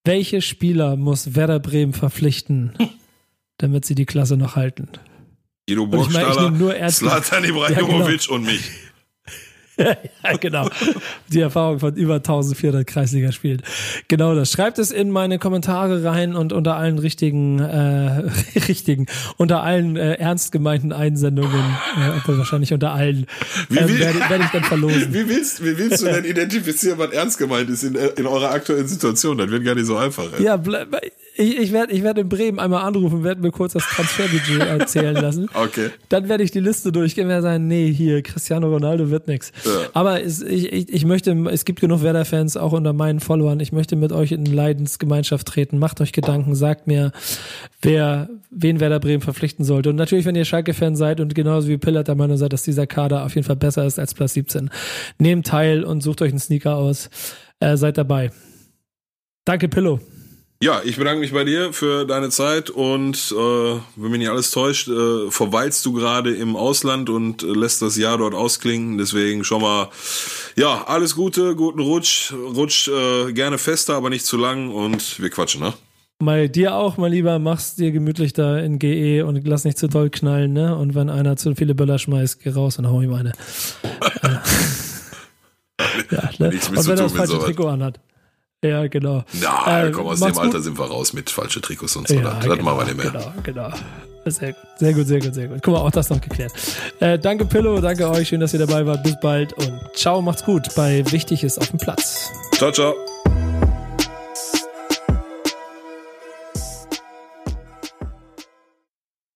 welche Spieler muss Werder Bremen verpflichten, damit sie die Klasse noch halten? Guido ich ich Burgstaller, nehme nur ernst. Slatan Ibrahimovic und mich. ja, genau. Die Erfahrung von über 1400 Kreisligaspielen. Genau das. Schreibt es in meine Kommentare rein und unter allen richtigen, äh, richtigen, unter allen äh, ernst gemeinten Einsendungen, äh, obwohl wahrscheinlich unter allen, will- werde, werde ich dann verlosen. Wie willst, wie willst du denn identifizieren, was ernst gemeint ist in, in eurer aktuellen Situation? Das wird gar nicht so einfach. Ey. Ja, ble- ich, ich werde ich werd in Bremen einmal anrufen, werde mir kurz das Transferbudget erzählen lassen. Okay. Dann werde ich die Liste durchgehen und werde sagen, nee, hier, Cristiano Ronaldo wird nix. Ja. Aber es, ich, ich, ich möchte, es gibt genug Werder-Fans, auch unter meinen Followern, ich möchte mit euch in Leidensgemeinschaft treten. Macht euch Gedanken, sagt mir, wer, wen Werder Bremen verpflichten sollte. Und natürlich, wenn ihr Schalke-Fan seid und genauso wie Pillard der Meinung seid, dass dieser Kader auf jeden Fall besser ist als Platz 17, nehmt teil und sucht euch einen Sneaker aus. Äh, seid dabei. Danke, Pillow. Ja, ich bedanke mich bei dir für deine Zeit und äh, wenn mich nicht alles täuscht, äh, verweilst du gerade im Ausland und äh, lässt das Jahr dort ausklingen. Deswegen schon mal, ja, alles Gute, guten Rutsch, rutsch äh, gerne fester, aber nicht zu lang und wir quatschen, ne? Mal dir auch, mal lieber, mach's dir gemütlich da in GE und lass nicht zu doll knallen, ne? Und wenn einer zu viele Böller schmeißt, geh raus und hau ihm eine. ja, ne? Und wenn er das falsche. Trikot anhat. Ja, genau. Na, Äh, komm, aus dem Alter gut. sind wir raus mit falsche Trikots und so. Ja, das das genau, machen wir nicht mehr. Genau, genau. Sehr gut, sehr gut, sehr gut, sehr gut. Guck mal, auch das noch geklärt. Äh, danke Pillow, danke euch, schön, dass ihr dabei wart. Bis bald und ciao, macht's gut bei Wichtig ist auf dem Platz. Ciao, ciao.